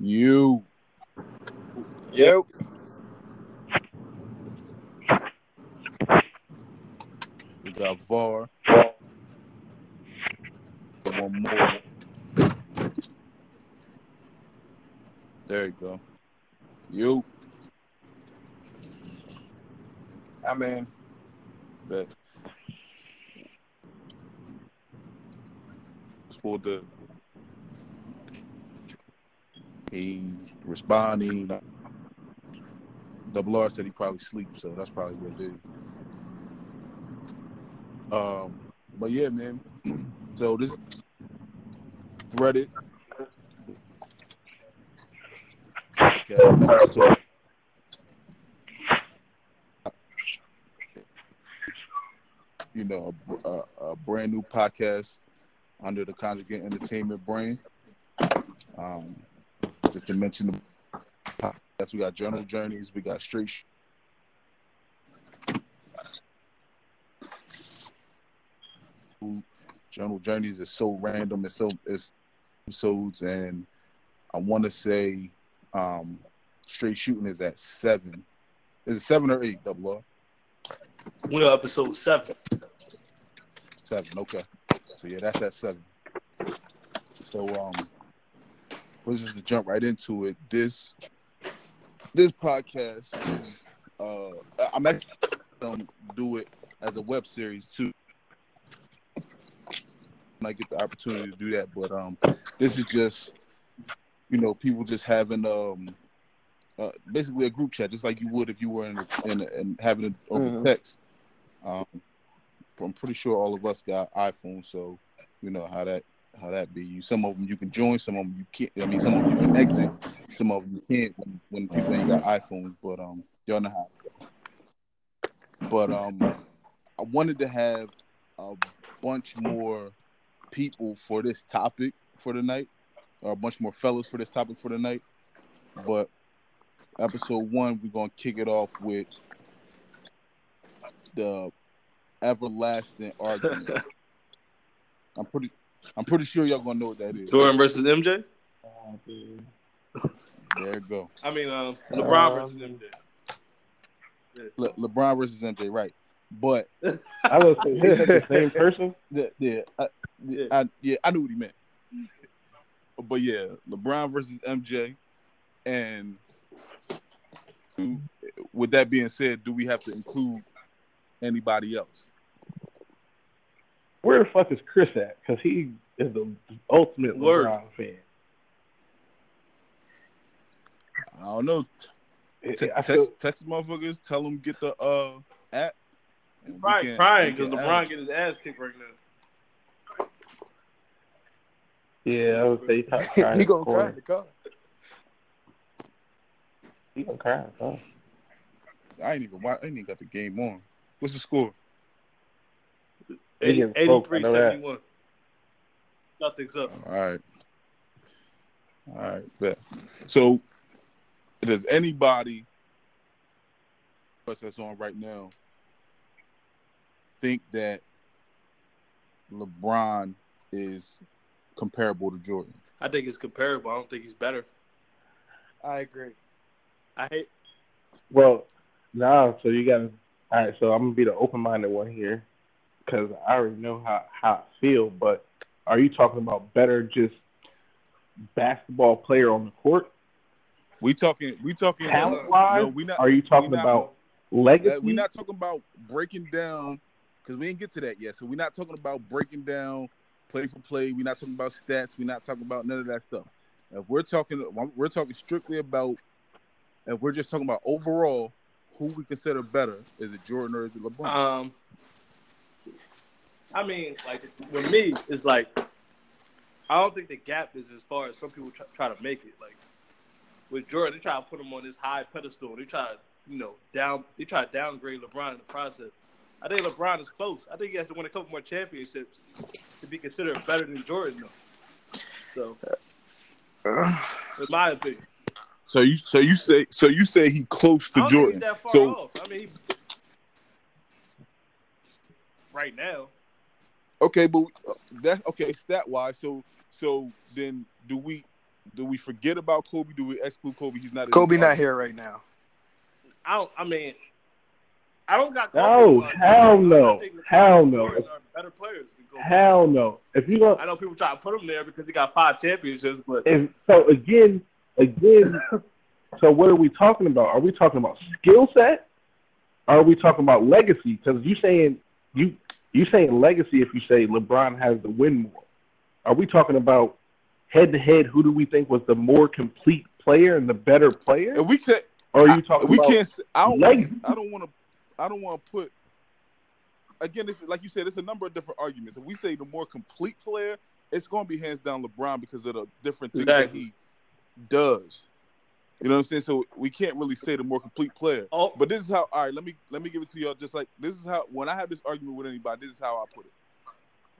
You. Yep. We got VAR. One more. There you go. You. I'm in. Bet. For the he responding. Double R said he probably sleeps, so that's probably what it is. Um, but yeah, man. So this threaded. Okay, so you know, a, a, a, brand new podcast under the Conjugate Entertainment brand. Um, just to mention the podcast, we got Journal Journeys, we got Straight. Sh- Journal Journeys is so random. It's so it's episodes, and I want to say um, Straight Shooting is at seven. Is it seven or eight? Double R. We're episode seven. Seven. Okay. So yeah, that's at seven. So um, let's just jump right into it. This this podcast, uh, I'm actually gonna do it as a web series too. I get the opportunity to do that, but um, this is just you know people just having um uh, basically a group chat, just like you would if you were in in, in having it over mm-hmm. text. Um, I'm pretty sure all of us got iPhones, so you know how that how that be. You some of them you can join, some of them you can't. I mean, some of them you can exit, some of them you can't when, when people ain't got iPhones. But um, y'all know how. But um, I wanted to have a bunch more people for this topic for the night, or a bunch more fellas for this topic for the night. But episode one, we're gonna kick it off with the everlasting argument. I'm pretty I'm pretty sure y'all gonna know what that is. Jordan versus MJ. Oh, there you go. I mean, uh, LeBron um, versus MJ. Le- LeBron versus MJ, right? But I was the same person. Yeah, yeah, I, yeah. I, yeah, I knew what he meant. But yeah, LeBron versus MJ, and with that being said, do we have to include anybody else? Where the fuck is Chris at? Because he is the ultimate Word. LeBron fan. I don't know. T- text, text motherfuckers, tell them get the uh app Right, crying because LeBron get his ass kicked right now. Yeah, I would say he he gonna cry in the car. He gonna cry. Huh? I ain't even. I ain't even got the game on. What's the score? 80, 83 71. Nothing's up. All right. All right. Bet. So, does anybody that's on right now think that LeBron is comparable to Jordan? I think it's comparable. I don't think he's better. I agree. I hate. Well, now, so you got. All right, so I'm gonna be the open-minded one here, because I already know how how I feel. But are you talking about better just basketball player on the court? We talking. We talking. Talent wise. No, we not. Are you talking not, about legacy? We're not talking about breaking down because we didn't get to that yet. So we're not talking about breaking down play for play. We're not talking about stats. We're not talking about none of that stuff. If we're talking, we're talking strictly about. If we're just talking about overall, who we consider better, is it Jordan or is it LeBron? Um, I mean, like with me, it's like I don't think the gap is as far as some people try, try to make it. Like with Jordan, they try to put him on this high pedestal. They try to, you know, down. They try to downgrade LeBron in the process. I think LeBron is close. I think he has to win a couple more championships to be considered better than Jordan, though. So, in my opinion. So you so you say so you say he close to Jordan. so off. I mean, right now. Okay, but uh, that's okay stat wise. So so then do we do we forget about Kobe? Do we exclude Kobe? He's not. Kobe not here right now. I don't. I mean, I don't got. No, Kobe, but hell no. think Hell no. Better players. Hell no. If you don't, I know people try to put him there because he got five championships, but if, so again, again. so what are we talking about? Are we talking about skill set? Or are we talking about legacy? Because you saying you you say legacy if you say LeBron has the win more. Are we talking about head to head? Who do we think was the more complete player and the better player? And we can't. Or are you talking we about can't. s- I don't. legacy? I don't want to. I don't want to put. Again, it's like you said. It's a number of different arguments. If we say the more complete player, it's going to be hands down LeBron because of the different things Exactly. that he does. You know what I'm saying? So we can't really say the more complete player. oh, But this is how. All right, let me let me give it to y'all. Just like this is how. When I have this argument with anybody, this is how I put it.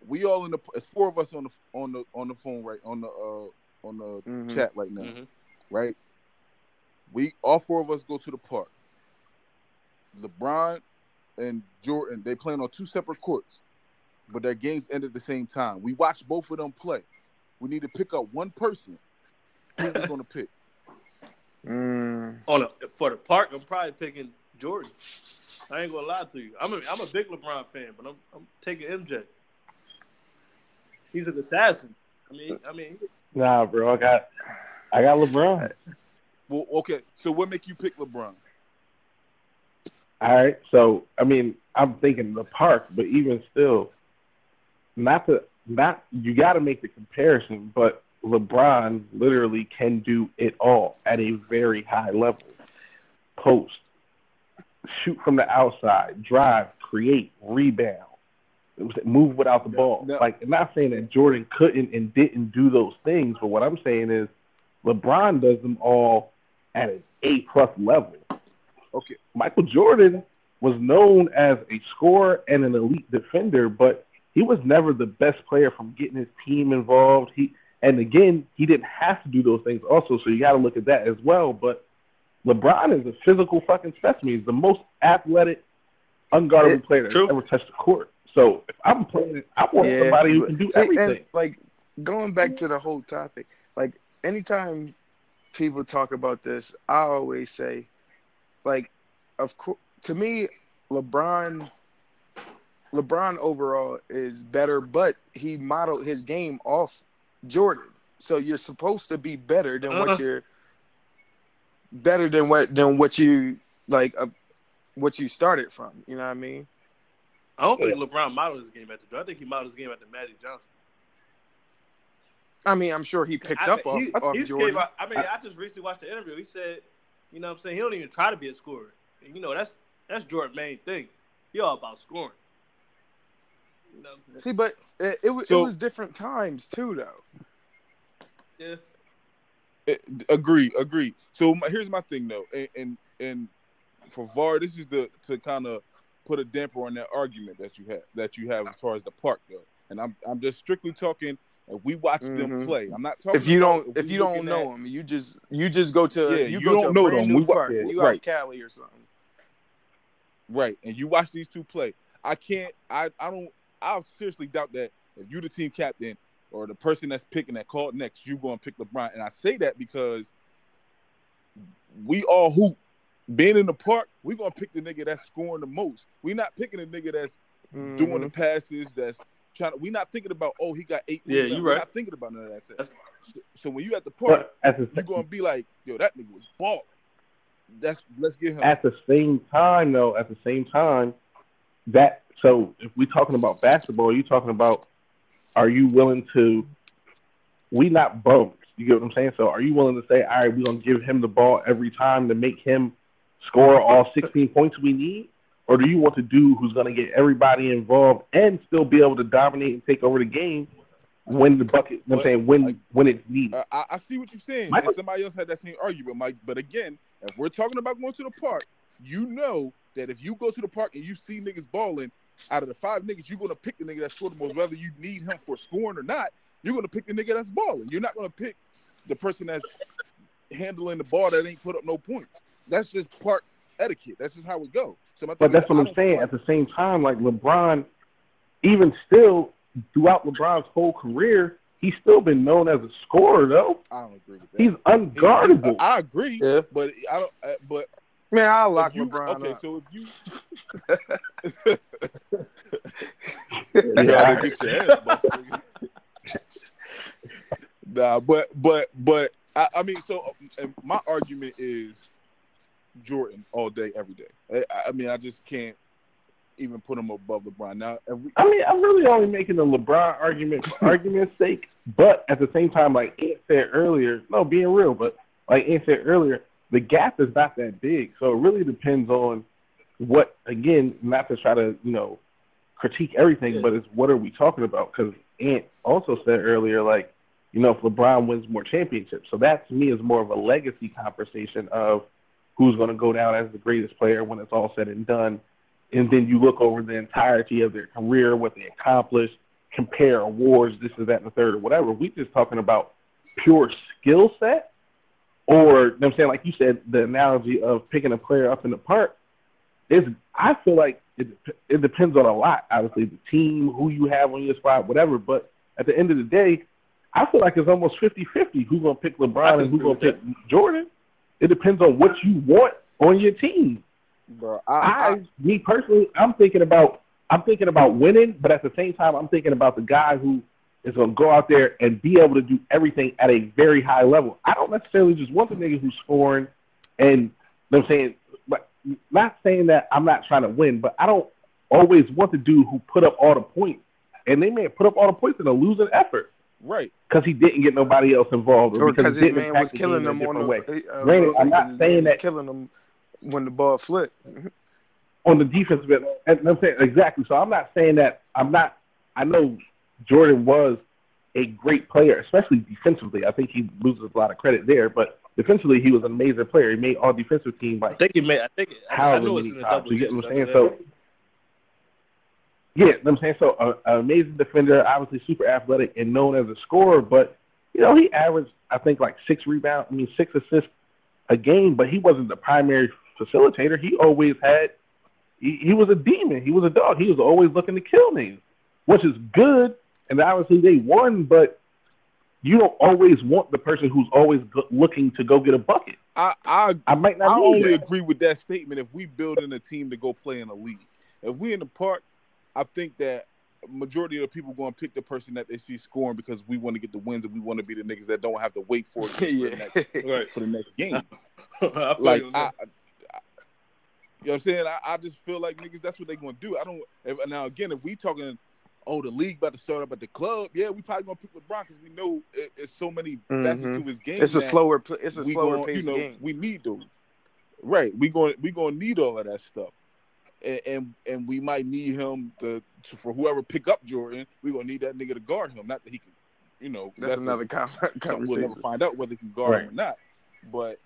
We all in the. It's four of us on the on the on the phone right on the uh on the Mhm. chat right now mhm. right? We all four of us go to the park. LeBron and Jordan, they playing on two separate courts, but their games end at the same time. We watch both of them play. We need to pick up one person. Who we gonna pick? Mm. on a, for the park, I'm probably picking Jordan. I ain't gonna lie to you. I'm a I'm a big LeBron fan, but I'm I'm taking MJ. He's an assassin. I mean, I mean, Nah, bro. I got I got LeBron. Well, okay. So what make you pick LeBron? All right. So I mean, I'm thinking the park, but even still, not the not you got to make the comparison. But LeBron literally can do it all at a very high level. Post, shoot from the outside, drive, create, rebound, move without the No, ball. no. Like I'm not saying that Jordan couldn't and didn't do those things, but what I'm saying is LeBron does them all at an A plus level. Okay. Michael Jordan was known as a scorer and an elite defender, but he was never the best player from getting his team involved. He and again, he didn't have to do those things also, so you got to look at that as well. But LeBron is a physical fucking specimen. He's the most athletic, unguardable player that's true. ever touched the court. So if I'm playing, I want Yeah, somebody who can do see, everything. And, like going back to the whole topic, like anytime people talk about this, I always say, like, of course, to me, LeBron, LeBron overall is better, but he modeled his game off Jordan. So you're supposed to be better than what Uh-uh. you're better than what than what you like uh, what you started from. You know what I mean? I don't think LeBron modeled his game after Jordan. I think he modeled his game after Magic Johnson. I mean, I'm sure he picked I, up off, he, off he's Jordan. gave out- I mean, I just recently watched the interview. He said, you know what I'm saying? He don't even try to be a scorer. And, you know, that's that's Jordan's main thing. He all about scoring. You know what I'm saying? See, but it, it, was So- it was different times too, though. Yeah. Eh, Agree, agree. So my, here's my thing though, and and, and for VAR, this is the to kind of put a damper on that argument that you have that you have as far as the park though. And I'm I'm just strictly talking. If we watch them Mhm. play, I'm not talking. If you don't, if we you don't know at- him, you just you just go to Yeah, you you go don't to know brand them. We wa- park. yeah, you right. out Cali or something. Right, and you watch these two play. I can't. I. I don't. I seriously doubt that if you the team captain or the person that's picking that called next, you going to pick LeBron. And I say that because we all hoop. Being in the park, we gonna pick the nigga that's scoring the most. We not picking the nigga that's doing Mm-hmm. the passes. That's trying. To, we not thinking about oh he got eight. Yeah, you We're right. not thinking about none of that stuff. So, so when you at the park, But at the you gonna be like, yo, that nigga was balling. That's let's get him. at the same time though at the same time that so if we're talking about basketball you talking about are you willing to we not bums you get what i'm saying so are you willing to say all right we're going to give him the ball every time to make him score all 16 points we need or do you want to do who's going to get everybody involved and still be able to dominate and take over the game when the bucket you know what i'm saying when when it's needed Uh, I, I see what you're saying. Somebody else had that same argument, Mike. But again, if we're talking about going to the park, you know that if you go to the park and you see niggas balling, out of the five niggas, you're gonna pick the nigga that scored the most, whether you need him for scoring or not. You're gonna pick the nigga that's balling. You're not gonna pick the person that's handling the ball that ain't put up no points. That's just part etiquette. That's just how it goes. So my thing But is, that's what I I'm saying. like- At the same time, like LeBron, even still throughout LeBron's whole career, he's he's still been known as a scorer though. I don't agree with that. He's unguardable. I, I agree, Yeah. but I don't. uh, But Man, I'll lock if you, LeBron okay, up. so if you, Yeah, you gotta get your ass busted. nah, but but but I, I mean, so um, and my argument is Jordan all day, every day. I, I mean, I just can't even put him above LeBron. Now, if we, I mean, I'm really only making the LeBron argument for argument's sake, but at the same time, like Ant said earlier, no, being real, but like Ant said earlier, the gap is not that big. So it really depends on what, again, not to try to, you know, critique everything, Yeah. but it's what are we talking about? Because Ant also said earlier, like, you know, if LeBron wins more championships. So that to me is more of a legacy conversation of who's going to go down as the greatest player when it's all said and done and then you look over the entirety of their career, what they accomplished, compare awards, this is that, and the third, or whatever. We're just talking about pure skill set, or you know what I'm saying, like you said, the analogy of picking a player up in the park. Is I feel like it it depends on a lot. Obviously, the team, who you have on your squad, whatever. But at the end of the day, I feel like it's almost 50-50 who's gonna pick LeBron and who's gonna pick Jordan. It depends on what you want on your team. bro, I, I, me personally, I'm thinking about I'm thinking about winning, but at the same time, I'm thinking about the guy who is going to go out there and be able to do everything at a very high level. I don't necessarily just want the nigga who's scoring, and you know what I'm saying, but not saying that I'm not trying to win, but I don't always want the dude who put up all the points, and they may have put up all the points in a losing effort right. because he didn't get nobody else involved, or because his man was killing them on the. way. uh, Granted, I was I'm not saying that- killing them when the ball flipped. on the defensive end. And I'm saying exactly. So I'm not saying that I'm not. I know Jordan was a great player, especially defensively. I think he loses a lot of credit there, but defensively he was an amazing player. He made all defensive team I think he made. I think. I, I know it's in the double You get what I'm saying? So yeah, you know what I'm saying so. uh, An amazing defender, obviously super athletic and known as a scorer, but you know he averaged I think like six rebounds. I mean six assists a game, but he wasn't the primary facilitator. He always had. He, he was a demon. He was a dog. He was always looking to kill me, which is good. And obviously they won, but you don't always want the person who's always go- looking to go get a bucket. I, I I might not. I only that. agree with that statement if we building a team to go play in a league. If we in the park, I think that majority of the people going to pick the person that they see scoring because we want to get the wins and we want to be the niggas that don't have to wait for it for, the, next, Right. for the next game. I like I, I, I, you know what I'm saying? I, I just feel like niggas, that's what they gonna do. I don't. If, now again, if we talking, oh, the league about to start up at the club, yeah, we probably gonna pick LeBron because we know it, it's so many facets Mhm. to his game. It's a slower. pl- It's a we slower gon- pace you know, game. We need those. Right. We going we gonna need all of that stuff. And, and and we might need him to, to for whoever pick up Jordan, we gonna need that nigga to guard him. Not that he can, you know, That's, a- another con- something we'll never find out whether he can guard Right. him or not. But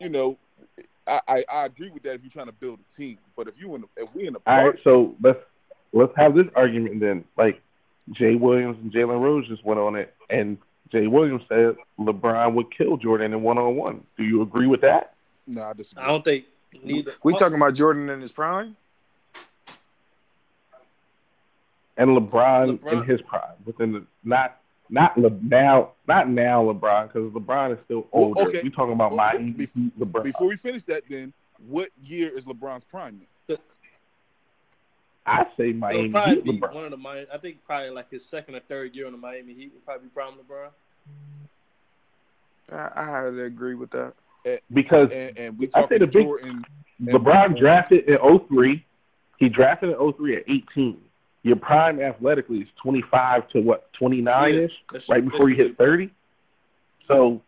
you know, I, I, I agree with that if you're trying to build a team. But if you in the, if we in the All park, right, so let's let's have this argument then. Like Jay Williams and Jalen Rose just went on it, and Jay Williams said LeBron would kill Jordan in one on one. Do you agree with that? no, I disagree. I don't think neither. We talking about Jordan in his prime? And LeBron, LeBron- in his prime, within the not not Le, now not now LeBron because LeBron is still Well, older. okay. We talking about Oh, Miami be- Heat LeBron. Before we finish that, then what year is LeBron's prime? Then? I say It'll Miami probably Heat be LeBron. one of the Miami. I think probably like his second or third year on the Miami Heat would probably be prime LeBron. I, I had to agree with that. because And, and we I say talking the big- Jordan. LeBron drafted in 03. He drafted in 03 at 18. Your prime athletically is 25 to what 29 ish, That's- right before you hit 30. So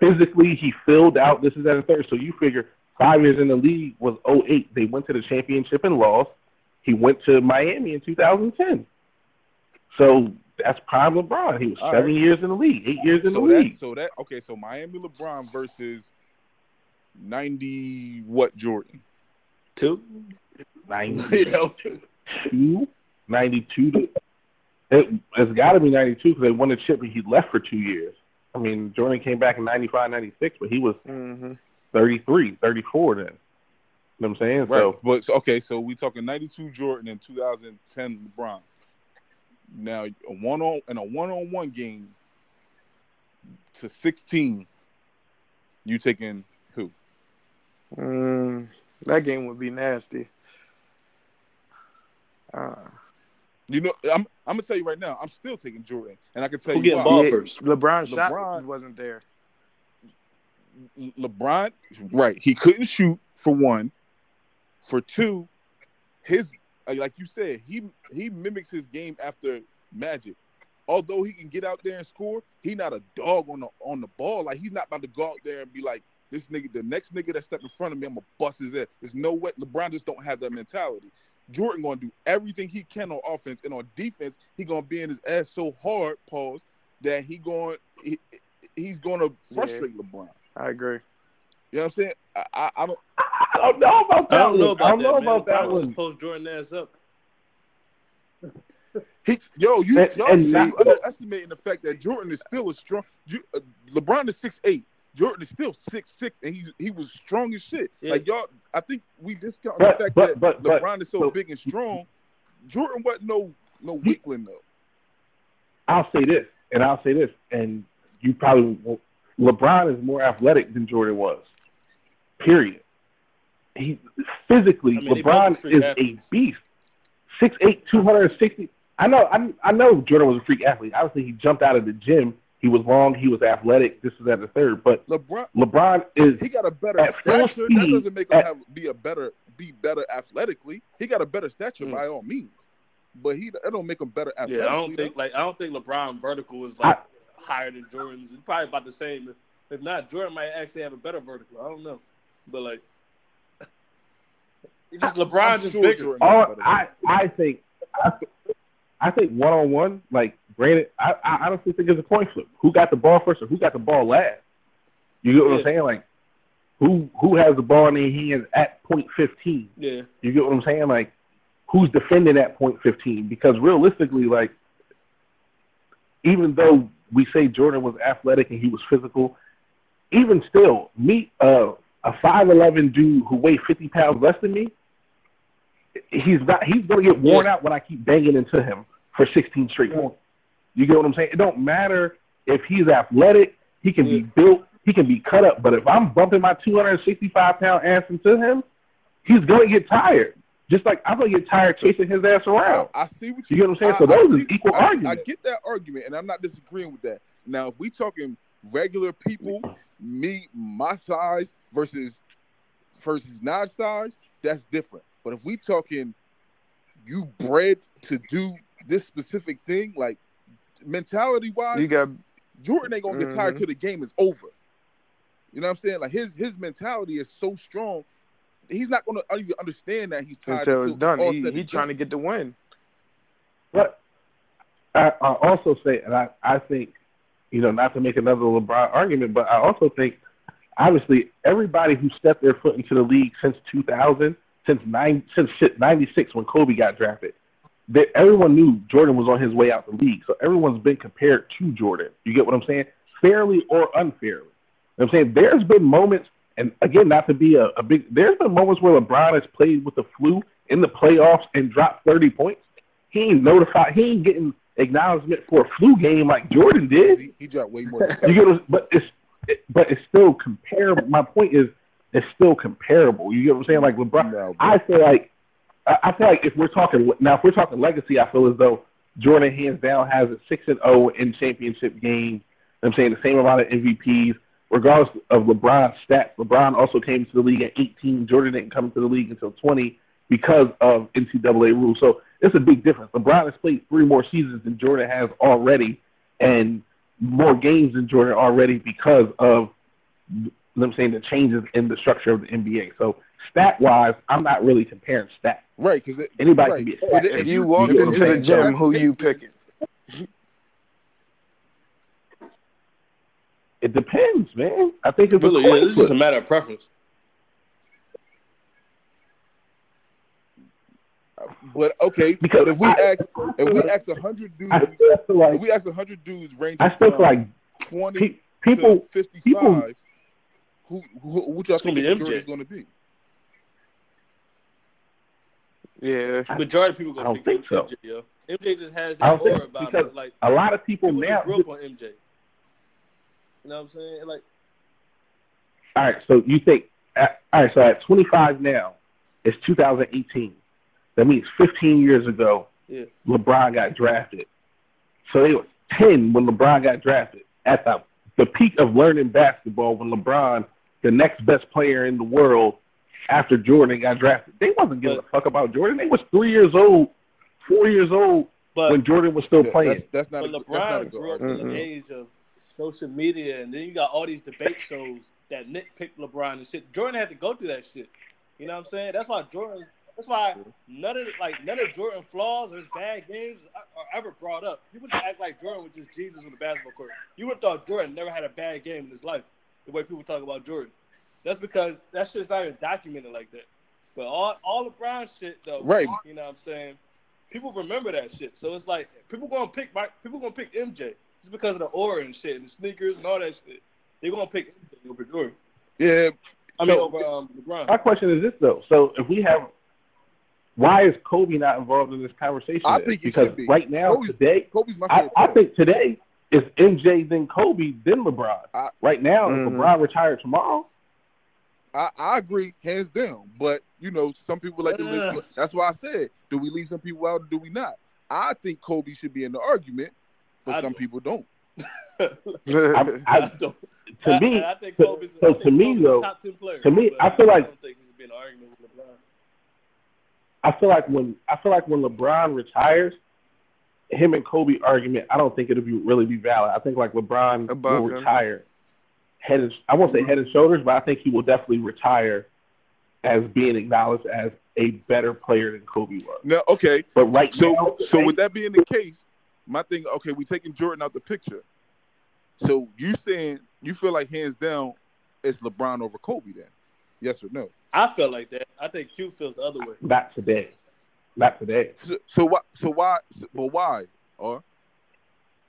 physically, he filled out. This is at a third. So you figure five years in the league was 08. They went to the championship and lost. He went to Miami in 2010. So that's prime LeBron. He was All seven right. years in the league, eight years in so the that league. so that okay, so Miami LeBron versus ninety what Jordan? Two. 92, you know, 92. To, it, it's got to be 92 because they won the chip and he left for two years. I mean, Jordan came back in 95, 96, but he was Mm-hmm. 33, 34 then. You know what I'm saying? Right. So but okay, so we talking ninety two Jordan and two thousand ten LeBron. Now, a one on in a one on one game to sixteen, you taking who? Mm, that game would be nasty. Uh, You know, I'm I'm gonna tell you right now, I'm still taking Jordan, and I can tell Who you getting why. ball yeah, first? LeBron, shot LeBron- wasn't there. LeBron, right? He couldn't shoot for one. For two, his like you said, he he mimics his game after Magic. Although he can get out there and score, he not a dog on the on the ball. Like he's not about to go out there and be like this nigga. The next nigga that step in front of me, I'm gonna bust his ass. There's no way. LeBron just don't have that mentality. Jordan gonna do everything he can on offense and on defense. He gonna be in his ass so hard, pause, that he going he, he's gonna frustrate LeBron. I agree. You know what I'm saying? I, I, I don't. I don't know about that. I don't know one. about I don't that, know about that LeBron was one. Post Jordan ass up. He, yo, you And- y'all and see not- underestimating the fact that Jordan is still a strong. Ju- uh, LeBron is six eight. Jordan is still six six, and he he was strong as shit. Yeah. Like y'all, I think we discount But- the fact but- that but- but- LeBron is so, so- big and strong. Jordan wasn't no no weakling though. I'll say this, and I'll say this, and you probably won't. LeBron is more athletic than Jordan was. Period. He physically, I mean, LeBron freak is athletes. a beast. 6'8", 260. I know, I, I know Jordan was a freak athlete. Obviously, he jumped out of the gym. He was long. He was athletic. This is at the third, but LeBron, LeBron is he got a better At full stature. That doesn't make him at- have be a better be better athletically. He got a better stature Mm. by all means, but he that don't make him better athletically. Yeah, I don't think though. like I don't think LeBron vertical is like higher than Jordan's. It's probably about the same. If, if not, Jordan might actually have a better vertical. I don't know, but like, it's just LeBron I'm just sure bigger. Jordan all I, I think I, I think one on one, like granted, I, I honestly think it's a coin flip. Who got the ball first or who got the ball last? You get what I'm saying? Like who who has the ball in their hands at point fifteen? Yeah, You get what I'm saying? Like who's defending at point fifteen? Because realistically, like even though we say Jordan was athletic and he was physical, even still, me uh, a five eleven dude who weighs fifty pounds less than me. He's not. He's gonna get worn out when I keep banging into him for sixteen straight points. You get what I'm saying? It don't matter if he's athletic. He can be built. He can be cut up. But if I'm bumping my 265 pound ass into him, he's gonna get tired. Just like I'm gonna get tired chasing his ass around. I see what You you get what I'm saying? So I- I those see- is equal I, I get that argument, and I'm not disagreeing with that. Now, if we talking regular people, me, my size versus versus not size, that's different. But if we talking you bred to do this specific thing, like mentality wise, You got Jordan ain't gonna get tired mm-hmm. till the game is over. You know what I'm saying? Like his his mentality is so strong. He's not gonna even understand that he's tired until it's done. all He, he trying to get the win. But I, I also say, and I, I think, you know, not to make another LeBron argument, but I also think, obviously, everybody who stepped their foot into the league since 2000, since nine, since shit, 96 when Kobe got drafted, that everyone knew Jordan was on his way out the league. So everyone's been compared to Jordan. You get what I'm saying? Fairly or unfairly. You know what I'm saying there's been moments, and again, not to be a, a big, there's been moments where LeBron has played with the flu in the playoffs and dropped 30 points. He ain't notified. He ain't getting acknowledgement for a flu game like Jordan did. He, he dropped way more. You get, what- but it's, it, but it's still comparable. My point is, it's still comparable. You get what I'm saying? Like LeBron, No. I feel like, I feel like if we're talking now, if we're talking legacy, I feel as though Jordan hands down has a six and zero in championship games. I'm saying the same amount of MVPs, regardless of LeBron's stats. LeBron also came to the league at 18. Jordan didn't come to the league until 20 because of NCAA rules. So it's a big difference. LeBron has played three more seasons than Jordan has already, and more games than Jordan already because of you know what I'm saying the changes in the structure of the NBA. So stat wise, I'm not really comparing stats. right? Because Anybody right. can be a But stat. If you walk you into the saying? gym, who you picking? It depends, man. I think it's a really, yeah, coin just a matter of preference. But okay, Because but if we I- ask, if we ask a hundred dudes, I still feel if we ask a hundred dudes ranging I still from like twenty pe- people to fifty-five, people- who, who, what y'all gonna think be the MJ. majority is going to be? Yeah, Majority of people I gonna don't think so. MJ, yo. MJ just has I that don't think about because him. Like A lot of people people now. just grew up on MJ. You know what I'm saying? Like All right, so you think, all right, so at 25 now, it's 2018. That means 15 years ago, Yeah. LeBron got drafted. So they were 10 when LeBron got drafted. At the, the peak of learning basketball, when LeBron, the next best player in the world after Jordan got drafted, they wasn't giving But- a fuck about Jordan. They was three years old, four years old but when Jordan was still Yeah, playing. that's, that's not. but A, that's not a LeBron good grew up argument. in the age of social media, and then you got all these debate shows that nitpick LeBron and shit. Jordan had to go through that shit. You know what I'm saying? That's why Jordan. That's why none of the, like none of Jordan flaws or his bad games are, are ever brought up. People just act like Jordan was just Jesus on the basketball court. You would have thought Jordan never had a bad game in his life. The way people talk about Jordan, that's because that shit's not even documented like that. But all all the Brown shit though, Right. You know what I'm saying? People remember that shit. So it's like people gonna pick my people gonna pick MJ just because of the aura and shit and the sneakers and all that shit. They're gonna pick MJ over Jordan. Yeah, I mean So- over um, LeBron. My question is this though: so if we have, why is Kobe not involved in this conversation? I think because be. right now, Kobe's- today, Kobe's my I, favorite. I player. think today is MJ then Kobe then LeBron. I- right now, if Mhm. LeBron retired tomorrow, I, I agree, hands down. But you know, some people like to. Leave, that's why I said, do we leave some people out or do we not? I think Kobe should be in the argument, but I some don't. people don't. I'm, I I, don't. to me, I think so- Kobe's, so I think to me, Kobe's though- a top ten player. to me, but I feel like- I don't think he should be in an argument with LeBron. I feel like when I feel like when LeBron retires, him and Kobe argument, I don't think it'll be really be valid. I think like LeBron Above will him. retire head and I won't say mm-hmm. head and shoulders, but I think he will definitely retire as being acknowledged as a better player than Kobe was. No, okay, But right So, now, so with that being the case, my thing, okay, we taking Jordan out the picture. So you saying you feel like hands down it's LeBron over Kobe then? Yes or no? I feel like that. I think Q feels the other way. not today, not today. So, so why? So why? But why? Or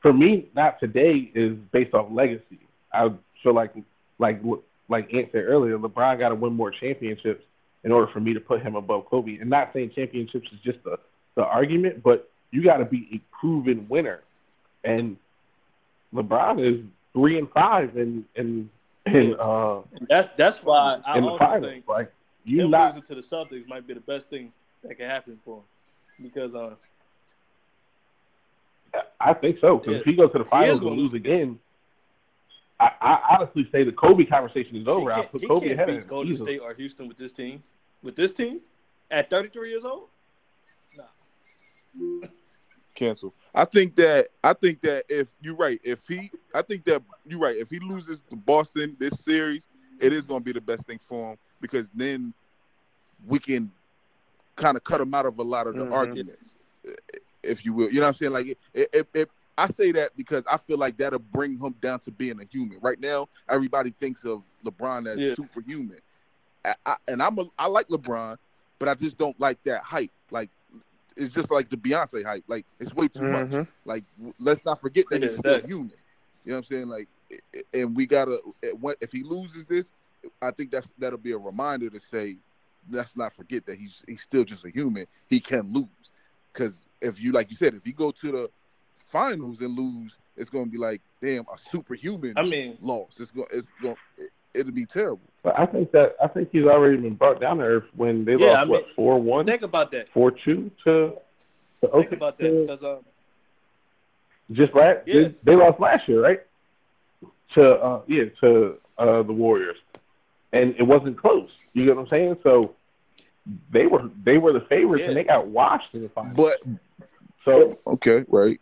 For me, not today is based off legacy. I feel like like like Ant said earlier, LeBron got to win more championships in order for me to put him above Kobe. And not saying championships is just the the argument, but you got to be a proven winner. And LeBron is three and five in in in uh That's that's why I in the also finals. think Like you him not losing to the Celtics might be the best thing that can happen for him because uh, I think so. Because Yeah. if he goes to the He finals is and gonna lose lose again, I, I honestly say the Kobe conversation is over. he I'll can't, put Kobe can't ahead. beat Golden easily. State or Houston with this team. With this team at 33 years old, No. cancel? I think that I think that if you're right, if he, I think that you're right. If he loses to Boston this series, it is going to be the best thing for him because then we can kind of cut him out of a lot of the Mhm. arguments, if you will. You know what I'm saying? Like, if, if, if I say that because I feel like that'll bring him down to being a human. Right now, everybody thinks of LeBron as Yeah. superhuman, I, I, and I'm a, I like LeBron, but I just don't like that hype. Like, it's just like the Beyonce hype. Like, it's way too much. Mhm. Like, w- let's not forget that Yeah, he's still exactly. human. You know what I'm saying? Like, i- i- and we gotta if he loses this, I think that's that'll be a reminder to say, let's not forget that he's he's still just a human. He can lose because if you like you said, if you go to the finals and lose, it's gonna be like, damn, a superhuman I mean, loss. It's gonna it's going it, it'll be terrible. But I think that I think he's already been brought down to earth when they Yeah, lost I mean, what four one, think about that. four two to to Think Oakland. about that because um, Just last Yeah. they, they lost last year, right? To uh yeah, to uh the Warriors. And it wasn't close. You get what I'm saying? So they were they were the favorites Yeah. and they got washed in the finals. But so okay, right.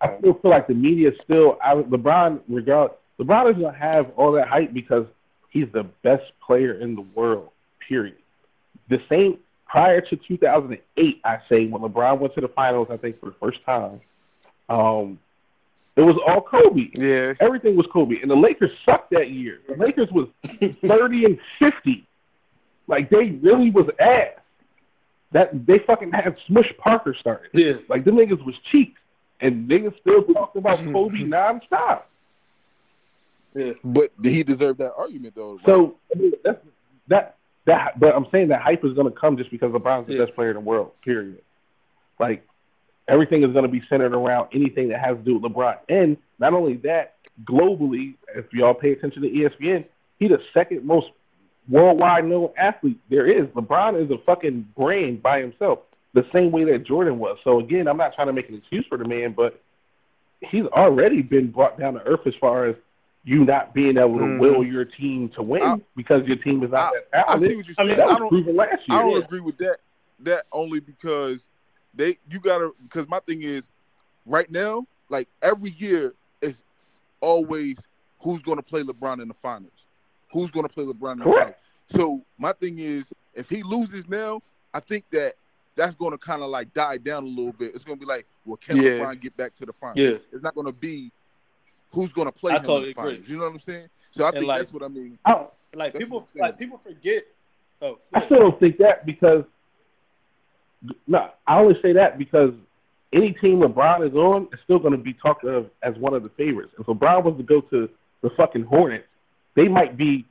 I still feel like the media still I, LeBron regard LeBron is gonna have all that hype because he's the best player in the world. Period. The same prior to 2008, I say when LeBron went to the finals, I think for the first time, um, it was all Kobe. Yeah. Everything was Kobe, and the Lakers sucked that year. The Lakers was 30 and 50. Like they really was ass. That they fucking had Smush Parker started. yeah, Like the niggas was cheeks, and niggas still talked about Kobe nonstop. Yeah. But he deserved that argument though. right? So I mean, that's, that that, but I'm saying that hype is gonna come just because LeBron's the Yeah. best player in the world. Period. Like everything is going to be centered around anything that has to do with LeBron. And not only that, globally, if y'all pay attention to ESPN, he's the second most worldwide known athlete there is. LeBron is a fucking brand by himself, the same way that Jordan was. So again, I'm not trying to make an excuse for the man, but he's already been brought down to earth as far as you not being able to mm. will your team to win I, because your team is not I, that talented. I see what you're. I, mean, that was proven last year. I don't yeah. agree with that. That only because they you gotta because my thing is right now, like every year, it's always who's gonna play LeBron in the finals. Who's gonna play LeBron in the finals. So my thing is if he loses now, I think that that's going to kind of like die down a little bit. It's going to be like, well, can yeah. LeBron get back to the finals? Yeah. It's not going to be who's going to play I him totally in the finals. You know what I'm saying? So I and think like, that's what I mean. Oh, like that's people, like people forget. Oh, I still don't think that because no, I only say that because any team LeBron is on is still going to be talked of as one of the favorites. And if LeBron was to go to the fucking Hornets, they might be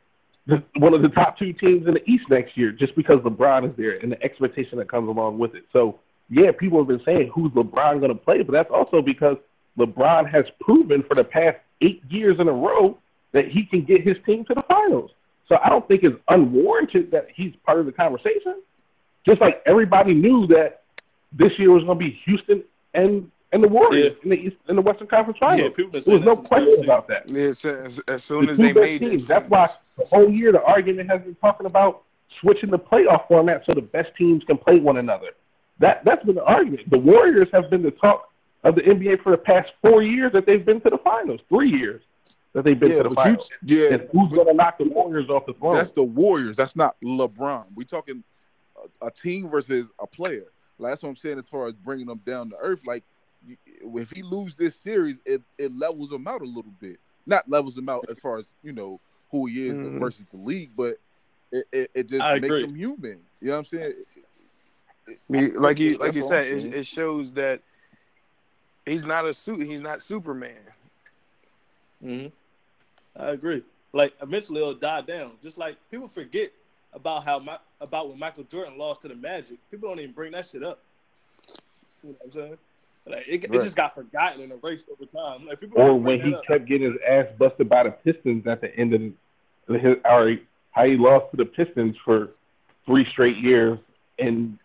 the, one of the top two teams in the East next year just because LeBron is there and the expectation that comes along with it. So, yeah, people have been saying who's LeBron going to play, but that's also because LeBron has proven for the past eight years in a row that he can get his team to the finals. So I don't think it's unwarranted that he's part of the conversation. Just like everybody knew that this year was going to be Houston and and the Warriors yeah. in the East, in the Western Conference Finals. Yeah, there was no question about that. Yeah, as, as soon the as they made teams. It, that's why the whole year the argument has been talking about switching the playoff format so the best teams can play one another. That that's been the argument. The Warriors have been the talk of the NBA for the past four years that they've been to the finals. Three years that they've been yeah, to the finals. You, yeah, and who's going to knock the Warriors off the throne? That's the Warriors. That's not LeBron. We're talking a, a team versus a player. Like, that's what I'm saying as far as bringing them down to earth. Like if he lose this series, it, it levels him out a little bit. Not levels him out as far as you know who he is mm-hmm. versus the league, but it, it, it just I makes agree. him human. You know what I'm saying? It, like you like you said, it, it shows that he's not a suit. He's not Superman. hmm I agree. Like eventually it'll die down. Just like people forget about how my, about when Michael Jordan lost to the Magic. People don't even bring that shit up. You know what I'm saying? Like it, right. it just got forgotten and erased over time. Like people or when he kept getting his ass busted by the Pistons at the end of his, or how he lost to the Pistons for three straight years in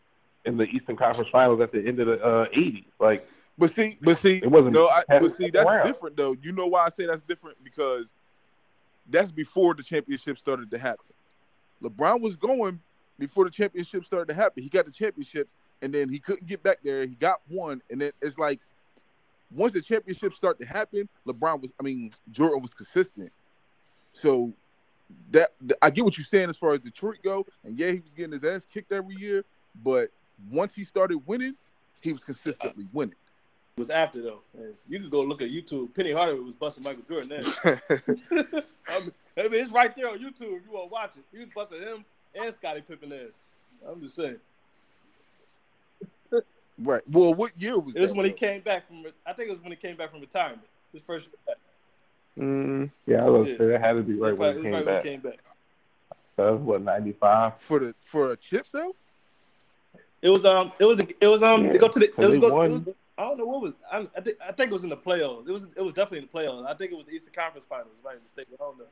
in the Eastern Conference Finals at the end of the uh, '80s. Like, but see, but see, it wasn't. No, I, but see, that's different though. You know why I say that's different because that's before the championship started to happen. LeBron was going before the championship started to happen. He got the championships and then he couldn't get back there. He got one, and then it's like once the championships start to happen, LeBron was, I mean, Jordan was consistent. So that I get what you're saying as far as Detroit go, and yeah, he was getting his ass kicked every year, but once he started winning, he was consistently winning. It was after though. You can go look at YouTube. Penny Hardaway was busting Michael Jordan then. I, mean, I mean, it's right there on YouTube if you want to watch it. He was busting him and Scottie Pippen ass. I'm just saying. Right. Well, what year was it? Was when he came back from. I think it was when he came back from retirement. His first. Mm, yeah, I was yeah. say that had to be right, when, he came, right when he came back. That was what ninety five for the for a chip though. It was um it was it was um yeah, to go to the it was, go, it was I don't know what was I, I think I think it was in the playoffs. It was it was definitely in the playoffs. I think it was the Eastern Conference Finals. Right, mistake. I don't know.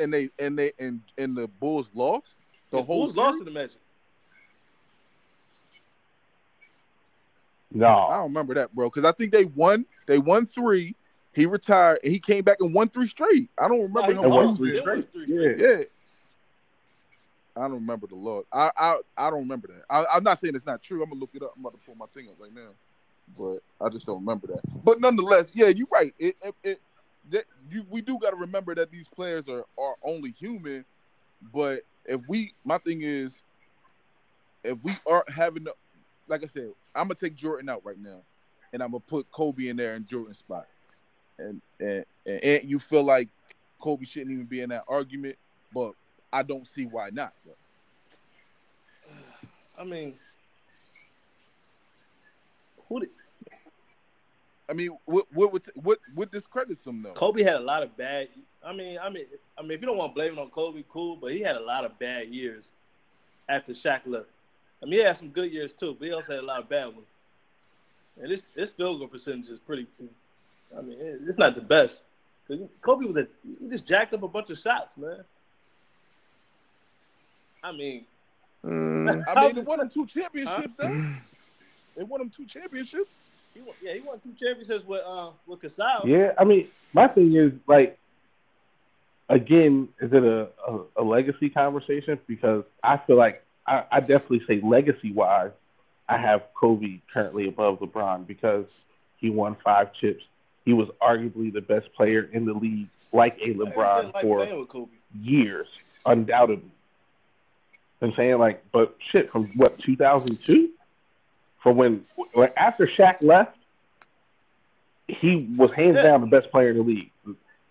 And they and they and and the Bulls lost. The, the whole Bulls series? lost to the Magic. No, I don't remember that, bro. Because I think they won. They won three. He retired and he came back and won three straight. I don't remember him won three straight. Yeah. yeah. I don't remember the Lord. I I, I don't remember that. I, am not saying it's not true. I'm gonna look it up. I'm about to pull my thing up right now, but I just don't remember that. But nonetheless, yeah, you're right. It it, it that you we do got to remember that these players are are only human. But if we, my thing is, if we aren't having the like I said, I'm gonna take Jordan out right now, and I'm gonna put Kobe in there in Jordan's spot. And and, and you feel like Kobe shouldn't even be in that argument, but I don't see why not. I mean, who? Did, I mean, what what what what, what discredits him though? Kobe had a lot of bad. I mean, I mean, I mean, if you don't want to blame it on Kobe, cool, but he had a lot of bad years after Shaq left. I mean, he had some good years too, but he also had a lot of bad ones. and this this field goal percentage is pretty. I mean, it's not the best. Kobe was a he just jacked up a bunch of shots, man. I mean, mm. I mean, they won him two championships. Huh? They won him two championships. He won, yeah, he won two championships with uh with Gasol. Yeah, I mean, my thing is like, again, is it a, a, a legacy conversation? Because I feel like I, I definitely say legacy wise, I have Kobe currently above LeBron because he won five chips. He was arguably the best player in the league, like a LeBron like for years, undoubtedly. I'm saying like, but shit, from what 2002, from when, when after Shaq left, he was hands down the best player in the league.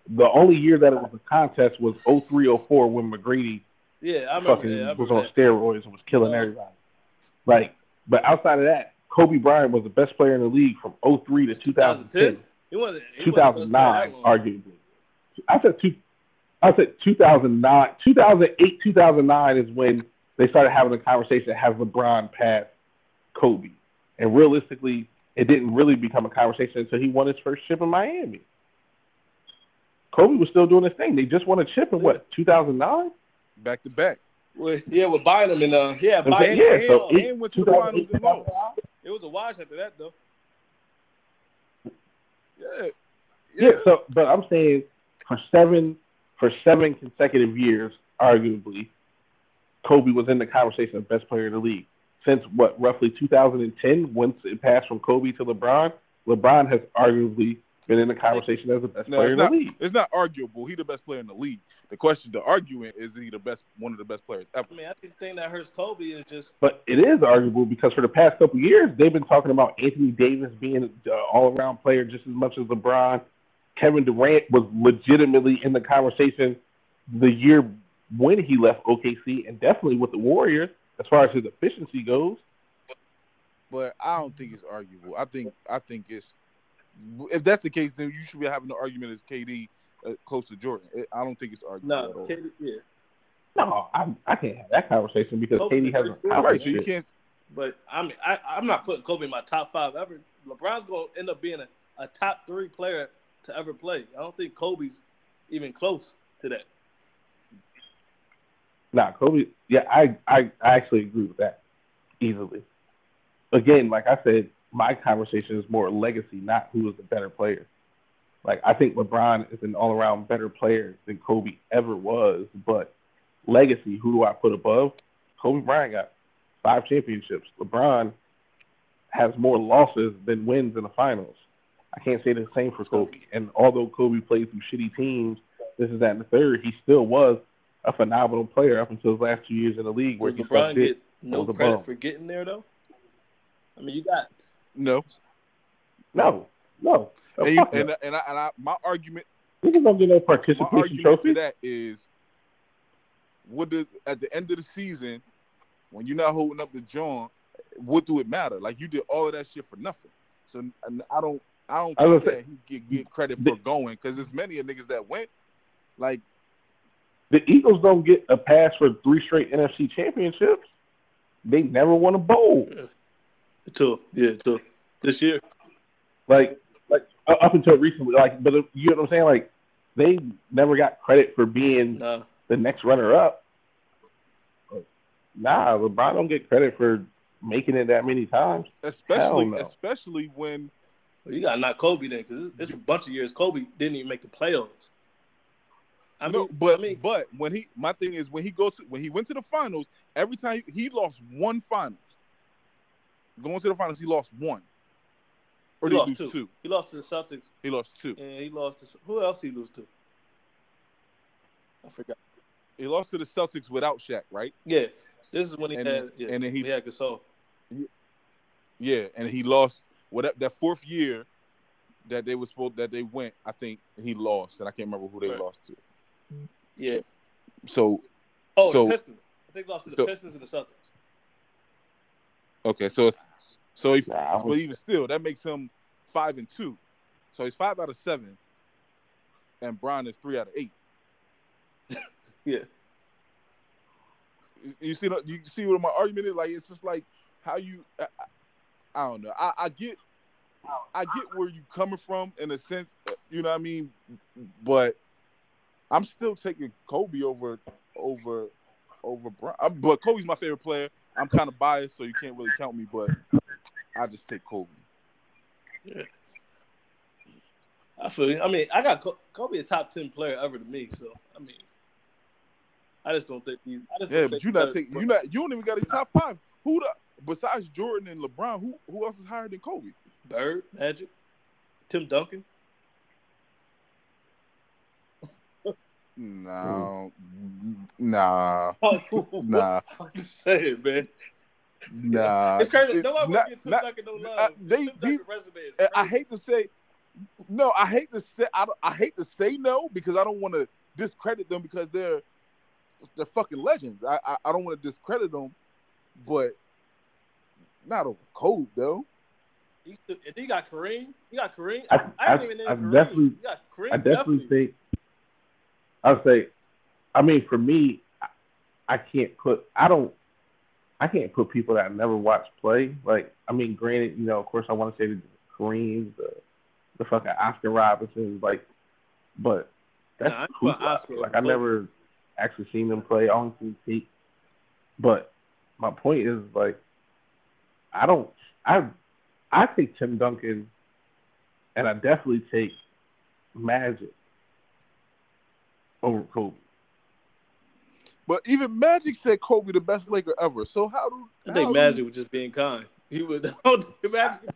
The only year that it was a contest was 0304 when McGrady yeah, I remember, fucking yeah, I was on steroids and was killing uh-huh. everybody. Like, but outside of that, Kobe Bryant was the best player in the league from 03 to 2010. He wasn't, he 2009, arguably. I said two. I said 2009, 2008, 2009 is when they started having a conversation that has LeBron past Kobe. And realistically, it didn't really become a conversation until he won his first chip in Miami. Kobe was still doing his thing. They just won a chip in what, 2009? Back to back. Well, yeah, with Bynum and uh, yeah, Bynum yeah, so and, and went to the finals and lost. It was a wash after that, though. Yeah. yeah, yeah. So, but I'm saying for seven for seven consecutive years, arguably, Kobe was in the conversation of best player in the league. Since what, roughly 2010, once it passed from Kobe to LeBron, LeBron has arguably been in the conversation as the best no, player in not, the league. It's not arguable. He's the best player in the league. The question, the argument, is he the best, one of the best players ever? I mean, I think the thing that hurts Kobe is just. But it is arguable because for the past couple years, they've been talking about Anthony Davis being an all-around player just as much as LeBron. Kevin Durant was legitimately in the conversation the year when he left OKC, and definitely with the Warriors as far as his efficiency goes. But I don't think it's arguable. I think I think it's if that's the case, then you should be having an argument as KD uh, close to Jordan. I don't think it's arguable. No, KD, yeah. No, I, I can't have that conversation because Kobe KD has a right, so you can't. But I mean, I, I'm not putting Kobe in my top five ever. LeBron's going to end up being a, a top three player to ever play. I don't think Kobe's even close to that. Nah, Kobe. Yeah, I, I, I actually agree with that easily. Again, like I said, my conversation is more legacy, not who is the better player. Like I think LeBron is an all-around better player than Kobe ever was, but legacy, who do I put above? Kobe Bryant got five championships. LeBron has more losses than wins in the finals. I can't say the same for Kobe. And although Kobe played through shitty teams, this is that and the third, he still was a phenomenal player up until his last two years in the league. Where Does LeBron get no credit for getting there though? I mean, you got no, no, no. And, you, and, and, I, and I, my argument, niggas don't get no participation my argument trophy. to that is, would the at the end of the season, when you're not holding up the John, what do it matter? Like you did all of that shit for nothing. So and I don't, I don't think that say, he get, get credit for going because there's many of niggas that went. Like the Eagles don't get a pass for three straight NFC championships. They never won a bowl. Two, yeah, two. This year. Like, like up until recently, like, but you know what I'm saying? Like, they never got credit for being no. the next runner up. Nah, LeBron don't get credit for making it that many times. Especially, no. especially when well, you got not Kobe then, because it's, a bunch of years Kobe didn't even make the playoffs. I mean, no, but I mean, but when he, my thing is when he goes to, when he went to the finals, every time he, he lost one finals. Going to the finals, he lost one. Or he did he lose two. two? He lost to the Celtics. He lost two. And he lost to who else? He lose to? I forgot. He lost to the Celtics without Shaq, right? Yeah. This is when he and had. Yeah, and then he, he had Gasol. Yeah, and he lost. What that fourth year that they were supposed that they went, I think he lost, and I can't remember who they right. lost to. Yeah. So. Oh, so, the Pistons. I think lost to the so, Pistons and the Celtics. Okay, so so he, nah, but even still, that makes him five and two. So he's five out of seven, and Bron is three out of eight. yeah. You see, you see what my argument is. Like, it's just like how you. I, I don't know. I, I get I get where you coming from in a sense, uh, you know what I mean, but I'm still taking Kobe over over over Bron. I'm, but Kobe's my favorite player. I'm kind of biased, so you can't really count me, but I just take Kobe. Yeah. I feel. You. I mean, I got Kobe a top ten player ever to me. So I mean, I just don't think he's. yeah, but you're not taking. You not. You don't even got a top five. Who the besides Jordan and LeBron? Who who else is higher than Kobe? Bird, Magic, Tim Duncan. No, nah, nah. I'm just saying, man. Nah, it's crazy. No one not, get Tim not, Duncan no love. Uh, they, they, I hate to say, no, I hate to say, I, I hate to say no because I don't want to discredit them because they're they're fucking legends. I I, I don't want to discredit them, but not over Kobe though. You, you got Kareem. You got Kareem. I, I, I, even I definitely, Kareem, I definitely, definitely think. I'll say, I mean, for me, I can't put. I don't. I can't put people that I never watched play. Like, I mean, granted, you know, of course, I want to say the Kareem, the the fucking Oscar Robinson, like, but that's nah, cool. Oscar, like, I never actually seen them play. I only seen tape. But my point is, like, I don't. I I take Tim Duncan, and I definitely take Magic over Kobe. But even Magic said Kobe the best Laker ever. So how do I think Magic do... was just being kind? He would Magic.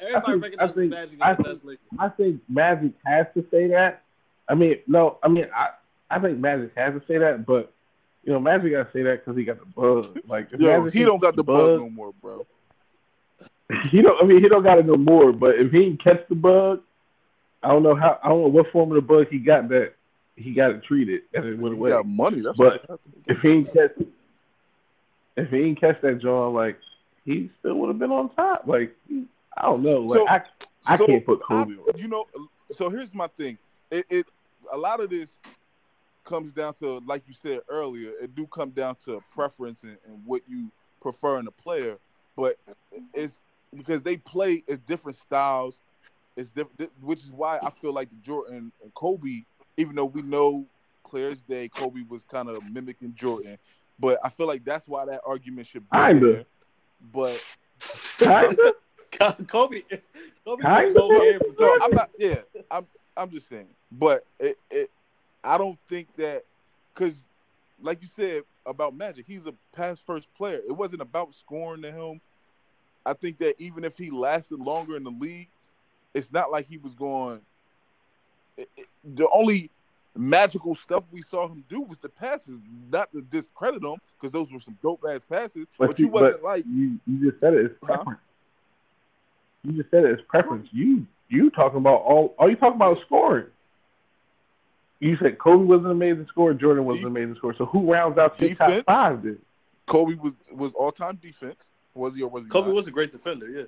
Everybody recognizes Magic as the best Laker. I think Magic has to say that. I mean, no, I mean, I I think Magic has to say that, but you know, Magic got to say that because he got the bug. Like, Yo, he don't got the bug, bug no more, bro. he don't. I mean, he don't got it no more. But if he catch the bug, I don't know how. I don't know what form of the bug he got that he got it treated and it went away. got money. That's but if he ain't catch, if he ain't catch that John, like he still would have been on top. Like I don't know. Like so, I, I so can't put Kobe. I, you know. So here's my thing. It, it a lot of this comes down to, like you said earlier, it do come down to preference and, and what you prefer in a player. But it's because they play as different styles. It's different, which is why I feel like Jordan and Kobe, even though we know clear as day Kobe was kind of mimicking Jordan, but I feel like that's why that argument should be Kinda. there. But Kinda. Kobe, Kobe, Kinda. no, I'm not. Yeah, I'm. I'm just saying. But it, it I don't think that because, like you said about Magic, he's a pass first player. It wasn't about scoring to him. I think that even if he lasted longer in the league, it's not like he was going. It, it, the only magical stuff we saw him do was the passes. Not to discredit him because those were some dope ass passes. But, but you, wasn't but like you. You just said it. It's preference. Huh? You just said it. It's preference. You you talking about all? All you talking about scoring? You said Kobe was an amazing scorer. Jordan was an amazing scorer. So who rounds out your top five? Then Kobe was was all time defense. Was he or was he? Kobe not? was a great defender. Yeah.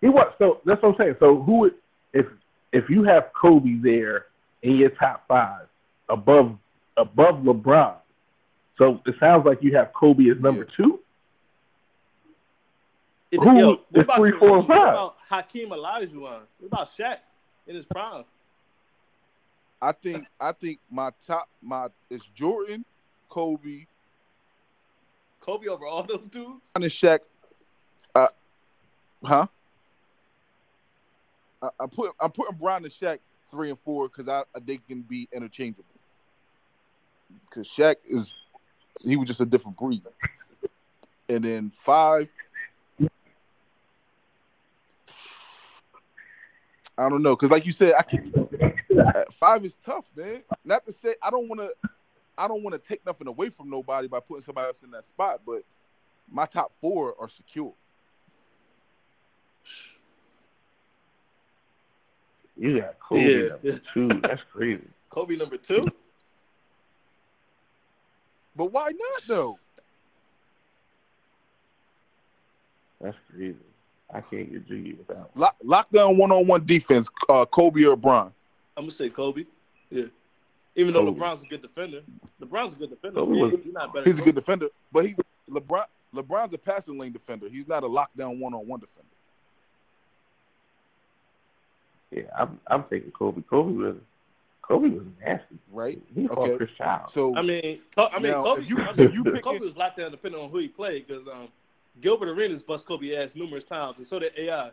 He was. So that's what I'm saying. So who, if if you have Kobe there in your top five above above LeBron, so it sounds like you have Kobe as number yeah. two. It, Who yo, what about, three, four, five? What about Hakeem Olajuwon? What about Shaq in his prime? I think I think my top my is Jordan, Kobe, Kobe over all those dudes. And Shaq, uh, huh? I, I put I'm putting Bron and Shaq three and four because I, I they can be interchangeable. Because Shaq is he was just a different breed. And then five, I don't know, because like you said, I can uh, five is tough, man. Not to say I don't want to, I don't want to take nothing away from nobody by putting somebody else in that spot, but my top four are secure. You got Kobe yeah. number two. That's crazy. Kobe number two. But why not though? That's crazy. I can't get jiggy with that. Lock, lockdown one on one defense, uh, Kobe or Bron. I'm gonna say Kobe. Yeah. Even though Kobe. LeBron's a good defender, LeBron's a good defender. Was, he's not better. He's a good defender, but he's LeBron. LeBron's a passing lane defender. He's not a lockdown one on one defender. Yeah, I'm I'm taking Kobe. Kobe was Kobe was nasty. right? He fought Okay. Chris Childs. So I mean, Co- I mean, Now, Kobe, you- I mean, if you Kobe was locked down depending on who he played because um, Gilbert Arenas bust Kobe ass numerous times, and so did AI.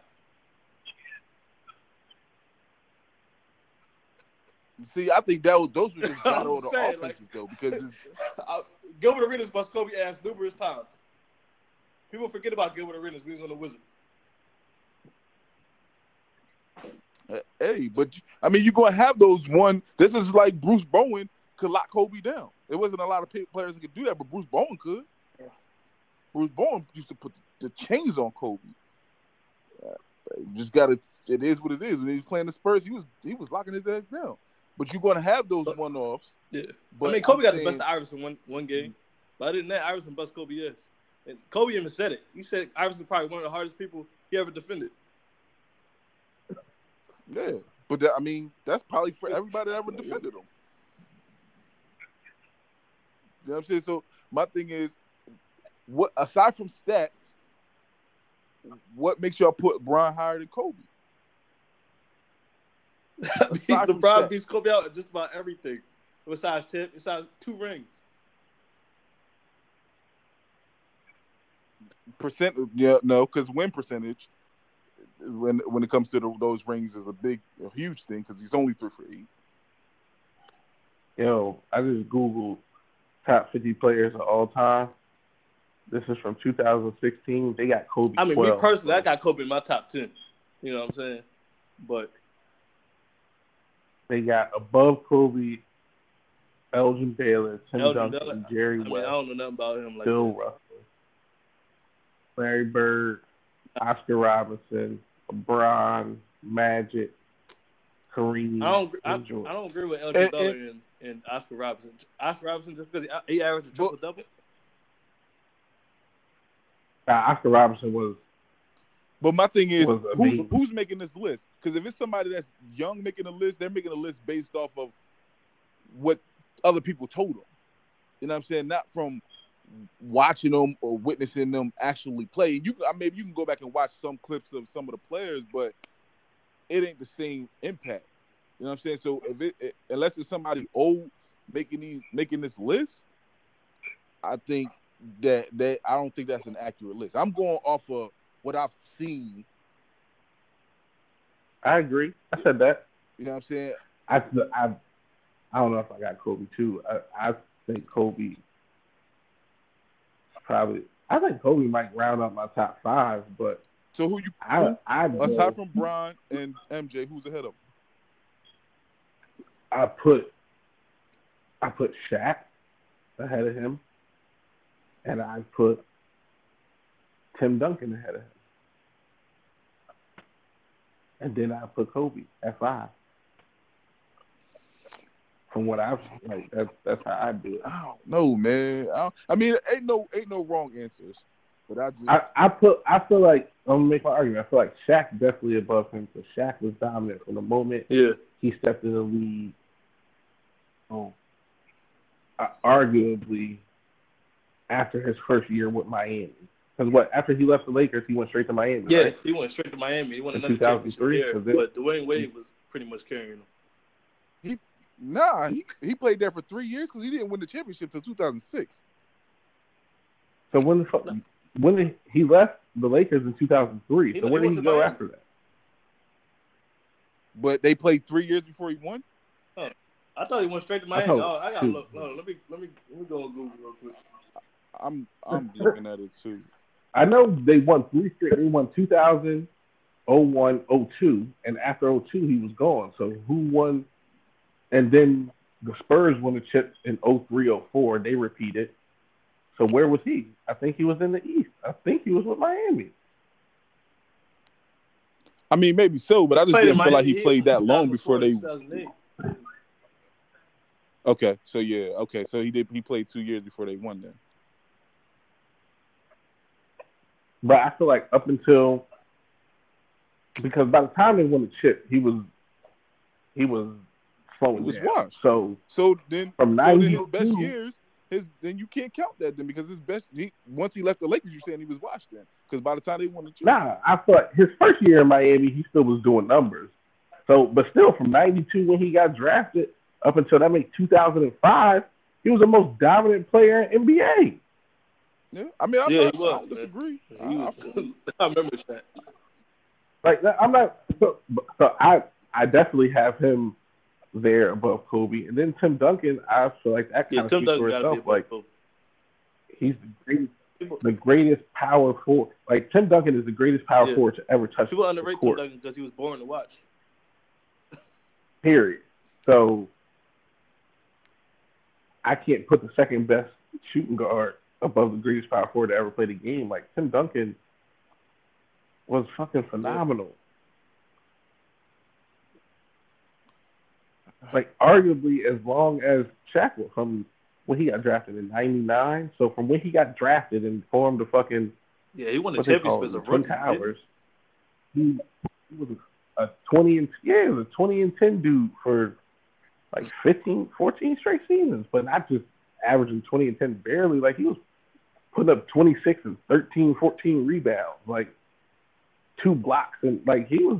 see, I think that was those were just I'm battle of the saying, like- offenses though, because it's, Uh, Gilbert Arenas bust Kobe ass numerous times. People forget about Gilbert Arenas when he was on the Wizards. uh, hey, but I mean, you're gonna have those one. This is like Bruce Bowen could lock Kobe down. It wasn't a lot of players that could do that, but Bruce Bowen could. Bruce Bowen used to put the chains on Kobe. Uh, just gotta. It is what it is. When he was playing the Spurs, he was he was locking his ass down. But you're gonna have those one offs. Yeah. But I mean, Kobe I'm got the best of Iverson one one game, but other than that, Iverson bust Kobe ass. And Kobe even said it. He said Iverson probably one of the hardest people he ever defended. Yeah, but that, I mean, that's probably for everybody that ever defended him. You know what I'm saying? So my thing is, what aside from stats, what makes y'all put Bron higher than Kobe? Aside LeBron beats Kobe out just about everything. Besides tip, besides two rings. Percent? Yeah, no, because win percentage when when it comes to the, those rings is a big, a huge thing because he's only three for eight. Yo, I just googled top 50 players of all time. This is from 2016. They got Kobe. I mean, 12, me personally, I got Kobe in my top ten. You know what I'm saying? But They got above Kobe, Elgin Baylor, Tim Elgin Duncan, Baylor, Jerry I mean, West, I don't know nothing about him like Bill that. Russell, Larry Bird, Oscar Robinson, LeBron, Magic, Kareem. I don't. I, I don't agree with Elgin And- Baylor and- and, and Oscar Robinson. Oscar Robinson just because he, he averaged a triple double. Nah, Oscar Robinson was But my thing is, who's, who's making this list? Because if it's somebody that's young making a list, they're making a list based off of what other people told them. You know what I'm saying? Not from watching them or witnessing them actually play. You, I maybe you can go back and watch some clips of some of the players, but it ain't the same impact. You know what I'm saying? So if it, it unless it's somebody old making these making this list, I think that that I don't think that's an accurate list. I'm going off of what I've seen. I agree. I said that. You know what I'm saying? I I, I don't know if I got Kobe too. I, I think Kobe probably. I think Kobe might round up my top five, but So who you I who, I aside from Bron and MJ, who's ahead of him? I put I put Shaq ahead of him, and I put Tim Duncan ahead of him, and then I put Kobe at five. From what I've like, that's that's how I do it. I don't know, man. I, don't- I mean, ain't no ain't no wrong answers, but I just I, I put I feel like I'm gonna make my argument. I feel like Shaq definitely above him because Shaq was dominant from the moment Yeah. he stepped in the league. Oh, uh, arguably after his first year with Miami. Because what after he left the Lakers, he went straight to Miami. Yeah, right? he went straight to Miami. He won another championship 2003, there, but Dwyane Wade was pretty much carrying him. Nah. He he played there for three years because he didn't win the championship till 2006. So when the fuck when did, he left the Lakers in 2003? He- so he where did he go Miami. after that? But they played three years before he won. I thought he went straight to Miami. thought Oh, I gotta two. look. Hold on, let me let me let me go on Google real quick. I'm I'm looking at it too. I know they won three straight. They won 2000, 01, 02, and after 02 he was gone. So who won? And then the Spurs won the chip in 03, 04. They repeated. So where was he? I think he was in the East. I think he was with Miami. I mean, maybe so, but I just didn't feel like he played that long before they. Okay, so yeah, okay, so he did. He played two years before they won. Then But I feel like up until because by the time they won the chip, he was he was slowing He was down. washed. So so then from so then his 92 best years, his then you can't count that then because his best. He once he left the Lakers, you're saying he was washed then because by the time they won the chip, Nah, I thought his first year in Miami, he still was doing numbers. So, but still, from '92 when he got drafted up until that make 2005, he was the most dominant player in NBA. Yeah, I mean, I'm Yeah, not, was, I don't disagree. He I- I was, feel. I remember that. Like I'm not. So, so I I definitely have him there above Kobe, and then Tim Duncan. I feel like that kind Yeah, of Tim speaks Duncan for got to be itself. Like Kobe. he's the greatest, the greatest power forward. Like Tim Duncan is the greatest power Yeah. forward to ever touch people underrate Tim. Duncan because he was born to watch. Period. So I can't put the second best shooting guard above the greatest power forward to ever play the game. Like Tim Duncan was fucking phenomenal. Like arguably as long as Shaq was from when he got drafted in '99. So from when he got drafted and formed the fucking Yeah, he won the what they call championship as a rookie. Towers. He, he was a 20 and yeah, he was a 20 and 10 dude for like 15, 14 straight seasons, but not just averaging 20 and 10 barely. Like he was putting up 26 and 13, 14 rebounds, like two blocks, and like he was.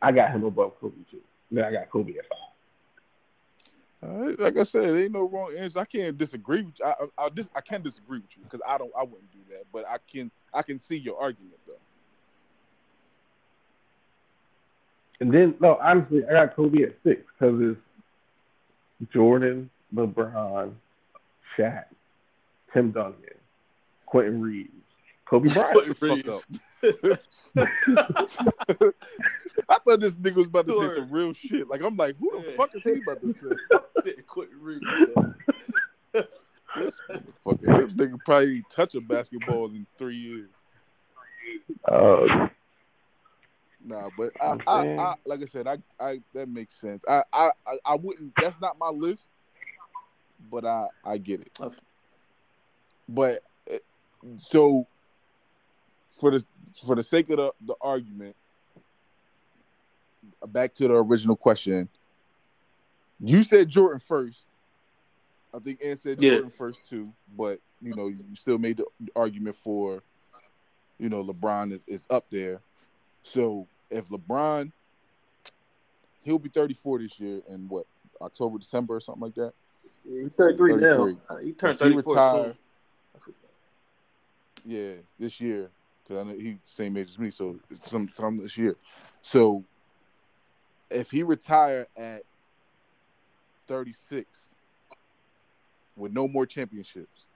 I got him above Kobe too. Then I got Kobe at five. All right, like I said, there ain't no wrong answer. I can't disagree with you. I, I, I, dis, I can disagree with you because I don't. I wouldn't do that, but I can. I can see your argument though. And then no, honestly, I got Kobe at six because it's Jordan, LeBron, Shaq, Tim Duncan, Quentin Reeves, Kobe Bryant. I thought this nigga was about to say some real shit. Like I'm like, who the Yeah. fuck is he about to say? Quit reading. that. This motherfucker, this nigga probably ain't touch a basketball in three years. Uh, Nah, but I, I'm I, like I said, I, I, that makes sense. I, I, I, I wouldn't. That's not my list, but I, I get it. Okay. But eh, so, for the for the sake of the, the argument, back to the original question. You said Jordan first. I think Ann said Yeah. Jordan first too, but you know you still made the argument for, you know, LeBron is, is up there. So if LeBron, he'll be 34 this year in what October, December, or something like that. Yeah, he turned three 33. now. He turned If he 34 retire- Yeah, this year because I know he's the same age as me, so sometime this year. So if he retire at 36 with no more championships,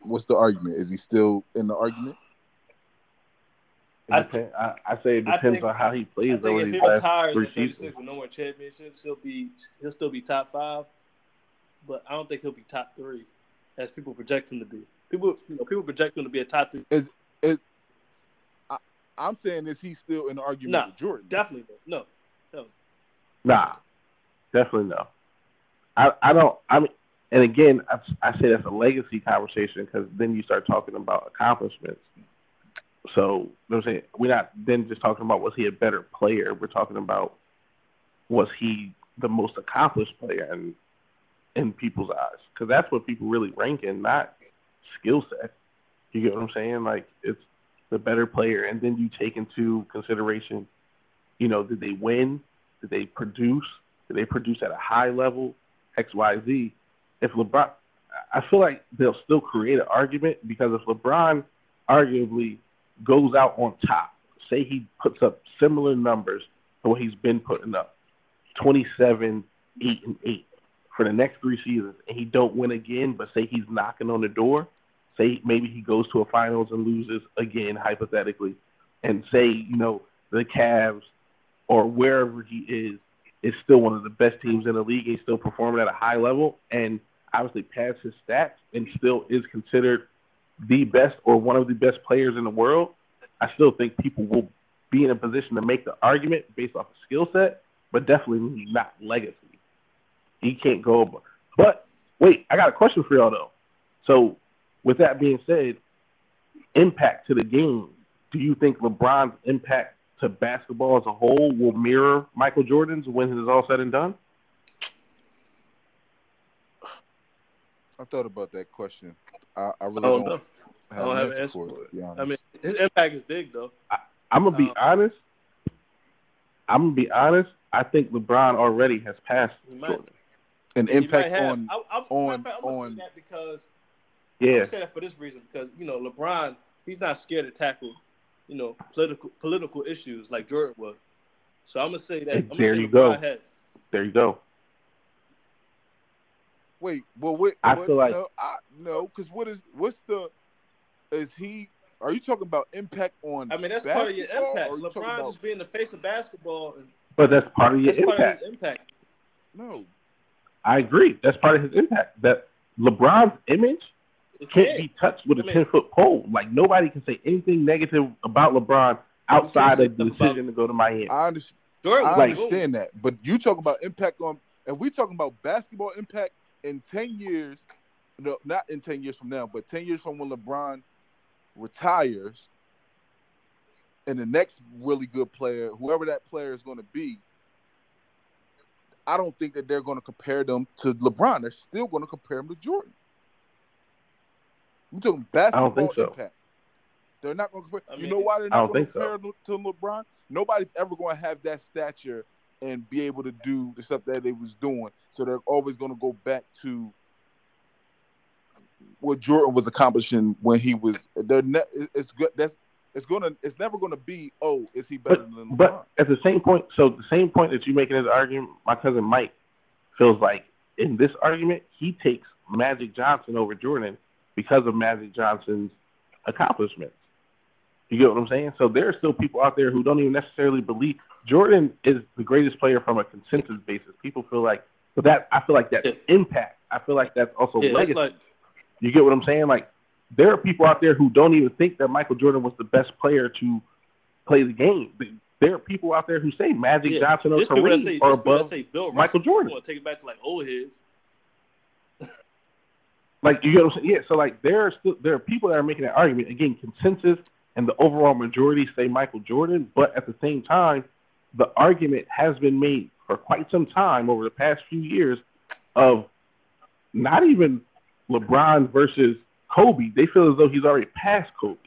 what's the argument? Is he still in the argument? I- depend, I, I say it depends think- on how he plays. I plays think over if these he last retires three at 36 seasons. with no more championships, he'll be he'll still be top five, but I don't think he'll be top three, as people project him to be. People, you know, people project him to be a top three. I'm saying is he still in the argument Nah, with Jordan? Definitely no. No, Nah, definitely no. I I don't. I mean, and again, I, I say that's a legacy conversation because then you start talking about accomplishments. So you know I'm saying we're not then just talking about was he a better player. We're talking about was he the most accomplished player in in people's eyes because that's what people really rank in, not skill set. You get what I'm saying? Like it's the better player, and then you take into consideration, you know, did they win? Did they produce? Did they produce at a high level? X, Y, Z. If LeBron, I feel like they'll still create an argument because if LeBron arguably goes out on top, say he puts up similar numbers to what he's been putting up, 27, 8, and 8 for the next three seasons, and he don't win again, but say he's knocking on the door, say maybe he goes to a finals and loses again, hypothetically, and say, you know, the Cavs or wherever he is is still one of the best teams in the league. He's still performing at a high level and obviously passed his stats and still is considered the best or one of the best players in the world. I still think people will be in a position to make the argument based off of skill set, but definitely not legacy. He can't go. But wait, I got a question for y'all though. So with that being said, impact to the game. Do you think LeBron's impact to basketball as a whole will mirror Michael Jordan's when it is all said and done? I thought about that question. I, I really I don't don't, have, I don't an have an answer answer for for it. it. to be. I mean, his impact is big though. I'm gonna be Um, honest. I'm gonna be honest. I think LeBron already has passed Jordan. An He might impact have. on I, I, on- I'm gonna on- say that because Yeah, I say that for this reason because you know LeBron, he's not scared to tackle, you know, political political issues like Jordan was. So I'm gonna say that. I'm gonna There say you LeBron go. Has. there you go. Wait, well, wait, I but feel like- no, I, no, because what is what's the is he? Are you talking about impact on? I mean, that's part of your impact. or you LeBron about- just being the face of basketball, and But that's part of your that's part of his impact. No, I agree. That's part of his impact. That LeBron's image It can't can. be touched with a I mean- ten foot pole. Like nobody can say anything negative about LeBron outside of the stuff about- decision to go to Miami. I understand. Jordan I Like- understand that, but you talking about impact on, and we talking about basketball impact in ten years. No, not in ten years from now, but ten years from when LeBron retires, and the next really good player, whoever that player is going to be, I don't think that they're going to compare them to LeBron. They're still going to compare him to Jordan. We're talking basketball think so. impact. They're not going to compare. I you know why they're I not don't going to think so. compare to LeBron? Nobody's ever going to have that stature and be able to do the stuff that they was doing. So they're always going to go back to what Jordan was accomplishing when he was. They're ne- it's good. That's it's gonna. It's never going to be. Oh, is he better But than LeBron? but at the same point, so the same point that you making as argument, my cousin Mike feels like in this argument he takes Magic Johnson over Jordan because of Magic Johnson's accomplishments. You get what I'm saying? So there are still people out there who don't even necessarily believe Jordan is the greatest player from a consensus basis. People feel like, but that I feel like that's Yeah. impact. I feel like that's also Yeah, legacy. like You get what I'm saying? Like there are people out there who don't even think that Michael Jordan was the best player to play the game. There are people out there who say Magic yeah, Johnson or say, Kareem people that above. say Bill Russell. Michael Jordan. Take it back to like old heads. Like you get what I'm saying? Yeah. So like there are still there are people that are making that argument. Again, consensus and the overall majority say Michael Jordan, but at the same time, the argument has been made for quite some time over the past few years of not even LeBron versus Kobe. They feel as though he's already past Kobe.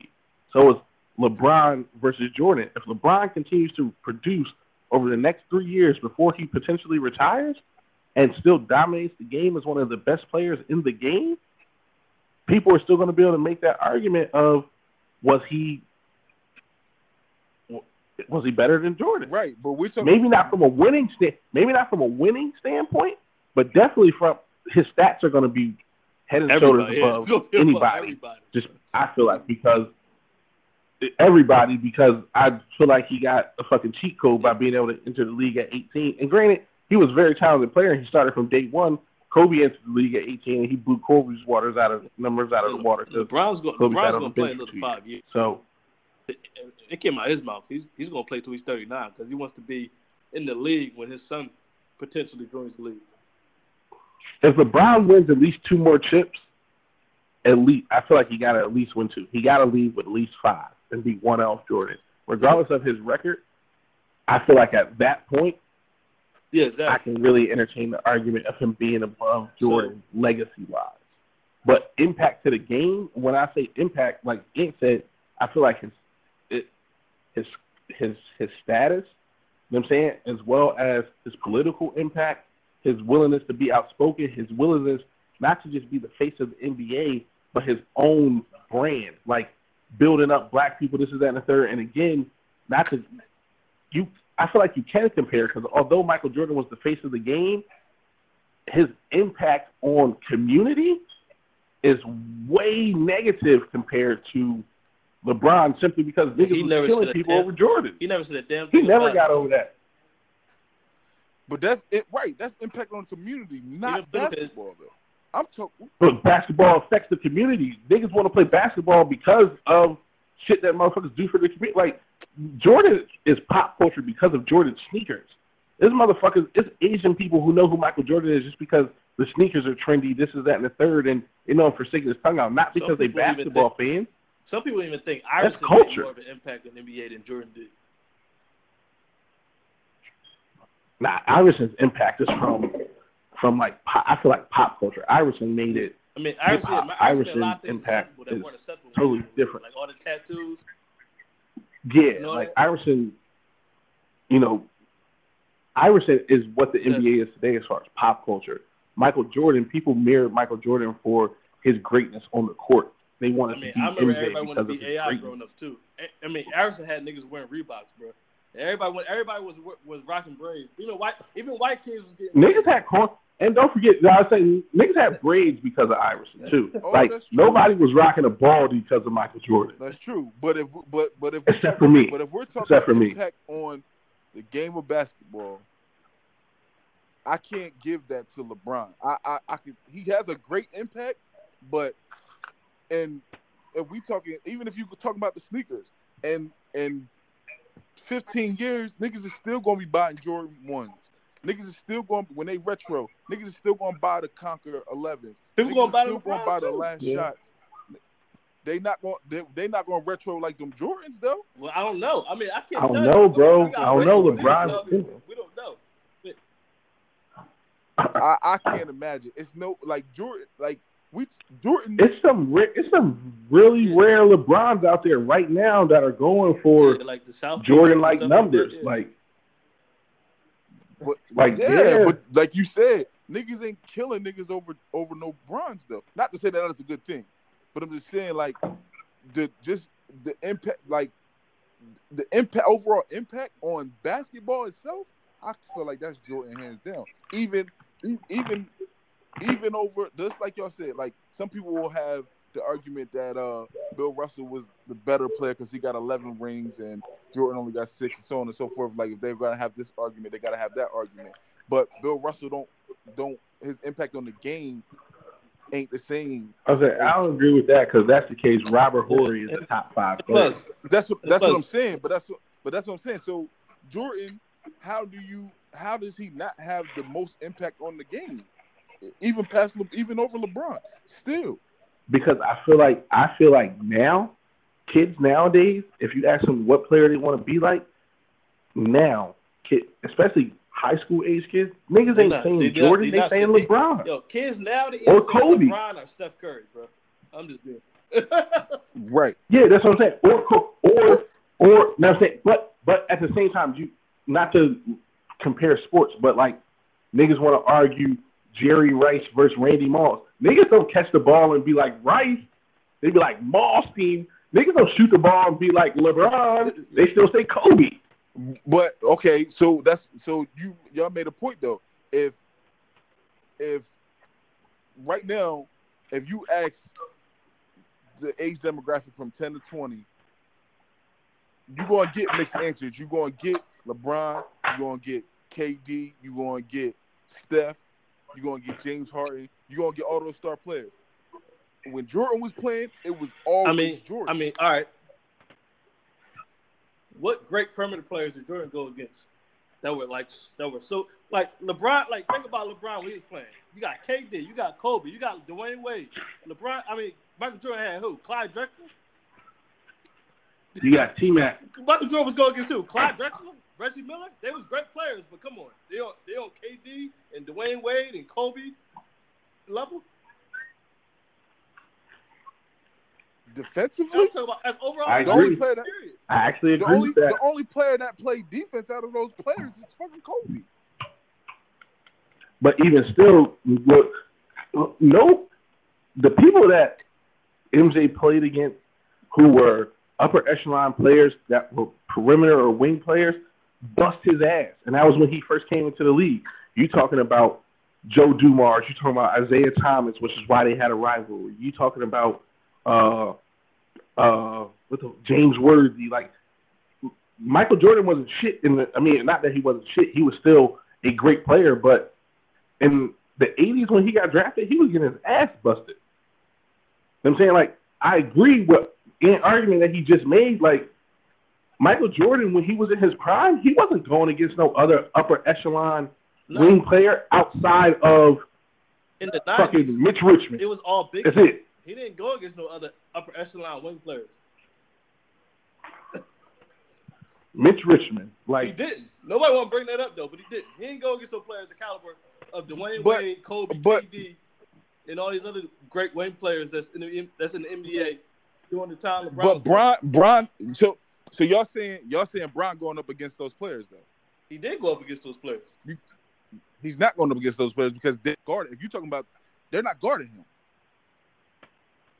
So it's LeBron versus Jordan. If LeBron continues to produce over the next three years before he potentially retires and still dominates the game as one of the best players in the game, people are still going to be able to make that argument of was he was he better than Jordan? right, but we're talking. Maybe not from a winning stand, maybe not from a winning standpoint, but definitely from his stats are going to be head and shoulders Everybody, yeah, above above anybody. everybody. Just I feel like because everybody because I feel like he got a fucking cheat code by being able to enter the league at 18. And granted, he was a very talented player. and He started from day one. Kobe entered the league at 18, and he blew Kobe's waters out of numbers out of the water. 'cause LeBron's going. To play another five years. So It, it came out of his mouth. He's he's going to play till he's 39 because he wants to be in the league when his son potentially joins the league. if LeBron wins at least two more chips, at least I feel like he got to at least win two. He got to leave with at least five and beat one off Jordan, regardless of his record. I feel like at that point, Yeah, I can really entertain the argument of him being above Jordan legacy wise. But impact to the game, when I say impact, like Ink said, I feel like his it, his his his status, you know what I'm saying, as well as his political impact, his willingness to be outspoken, his willingness not to just be the face of the NBA, but his own brand, like building up black people, this is that and the third. And again, not to you I feel like you can compare because although Michael Jordan was the face of the game, his impact on community is way negative compared to LeBron simply because He niggas never was killing people damn- over Jordan. He never said a damn He never about got over that. But that's it, right? That's impact on the community, not Even basketball. Though I'm talking. But basketball affects the community. Niggas want to play basketball because of shit that motherfuckers do for the community. Like Jordan is pop culture because of Jordan sneakers. This motherfuckers, it's Asian people who know who Michael Jordan is just because the sneakers are trendy. This is that and the third, and you know for sticking his tongue out, not because they basketball fans. Some people even think That's Iverson culture. made more of an impact in NBA than Jordan did. Nah, Iverson's impact is from from like pop, I feel like pop culture. Iverson made it I mean, Hip-hop, Iverson did a lot of things impact that is weren't acceptable. totally he was in the league. different. Like all the tattoos. Yeah, know like? Iverson, you know, Iverson is what the Yeah. NBA is today as far as pop culture. Michael Jordan, people mirrored Michael Jordan for his greatness on the court. They I wanted mean, to be I remember everybody wanted to be AI greatness. growing up too. I- I mean, Iverson had niggas wearing Reeboks, bro. Everybody, everybody was was rocking braids. Even white, even white kids was getting. Niggas had corn, and don't forget, I was saying niggas had braids because of Iverson too. Oh, like nobody was rocking a bald because of Michael Jordan. That's true. But if but but if we're Except talking, for me. but if we're talking Except for me. impact on the game of basketball, I can't give that to LeBron. I I, I could, he has a great impact, but and if we talking even if you could talk about the sneakers and and 15 years, niggas is still gonna be buying Jordan ones. Niggas is still going when they retro. Niggas is still gonna buy the Concord 11s. People Niggas gonna buy still the gonna buy the last Yeah. shots. They not going. They, they not going to retro like them Jordans though. Well, I don't know. I mean, I can't. I don't tell know, you. bro. I don't know. the league, LeBron- so, we don't know. I, I can't imagine. It's no like Jordan. Like we Jordan. It's some it's some really Yeah. rare LeBrons out there right now that are going for Yeah, like the South Jordan like numbers. yeah. Like But, Like, yeah, yeah. but like you said, niggas ain't killing niggas over over no bronze though. Not to say that that's a good thing, but I'm just saying like the just the impact, like the impact overall impact on basketball itself. I feel like that's Jordan hands down. Even even even over just like y'all said, like some people will have the argument that uh Bill Russell was the better player because he got 11 rings and Jordan only got six, and so on and so forth. Like if they're gonna have this argument, they gotta have that argument. But Bill Russell don't don't his impact on the game ain't the same. I was I don't agree with that because that's the case. Robert Horry is a top five player. Plus, That's what that's what I'm saying. But that's what but that's what I'm saying. So Jordan, how do you how does he not have the most impact on the game? Even past Le- even over LeBron. Still. Because I feel like I feel like now, kids nowadays, if you ask them what player they want to be like, now, kid, especially high school age kids, niggas They ain't not- saying they not- Jordan, they they not saying saying- LeBron. yo, kids now they Or say Kobe. LeBron or Steph Curry, bro. I'm just being. Right. Yeah, that's what I'm saying. Or or or now I'm saying, but but at the same time, you not to compare sports, but like niggas want to argue Jerry Rice versus Randy Moss. Niggas don't catch the ball and be like Rice. They be like Moss team. Niggas don't shoot the ball and be like LeBron. They still say Kobe. But okay, so that's so you y'all made a point though. If if right now, if you ask the age demographic from 10 to 20, you're gonna get mixed answers. You're gonna get LeBron, you're gonna get KD, you're gonna get Steph, you're gonna get James Harden, you're gonna get all those star players. When Jordan was playing, it was always I mean, Jordan. I mean, all right. What great perimeter players did Jordan go against? That were like that were so like LeBron. Like think about LeBron when he was playing. You got KD, you got Kobe, you got Dwyane Wade. LeBron. I mean, Michael Jordan had who? Clyde Drexler. You got T Mac. Michael Jordan was going against who? Clyde Drexler, Reggie Miller. They was great players, but come on, they on they on KD and Dwyane Wade and Kobe level. defensively, I'm talking about as overall. I the only player that. I actually the agree only with that. the only player that played defense out of those players is fucking Kobe. But even still, look, no, the people that MJ played against who were upper echelon players that were perimeter or wing players bust his ass. And that was when he first came into the league. You talking about Joe Dumars, you talking about Isiah Thomas, which is why they had a rivalry. You talking about uh uh what the James Worthy, like Michael Jordan wasn't shit in the I mean, not that he wasn't shit, he was still a great player, but in the eighties when he got drafted, he was getting his ass busted. You know I'm saying? Like, I agree with an argument that he just made, like Michael Jordan, when he was in his prime, he wasn't going against no other upper echelon No, wing player outside of in the nineties, fucking Mitch Richmond. it was all big. That's it. He didn't go against no other upper echelon wing players. Mitch Richmond. Like he didn't. Nobody want to bring that up though, but he didn't. He didn't go against no players the caliber of Dwyane But- Wade, Kobe, but- KD, and all these other great wing players that's in the that's in the NBA during the time LeBron. But Bron, Bron, so so y'all saying y'all saying Bron going up against those players though? He did go up against those players. He's not going up against those players because they're guarding. If you're talking about, they're not guarding him.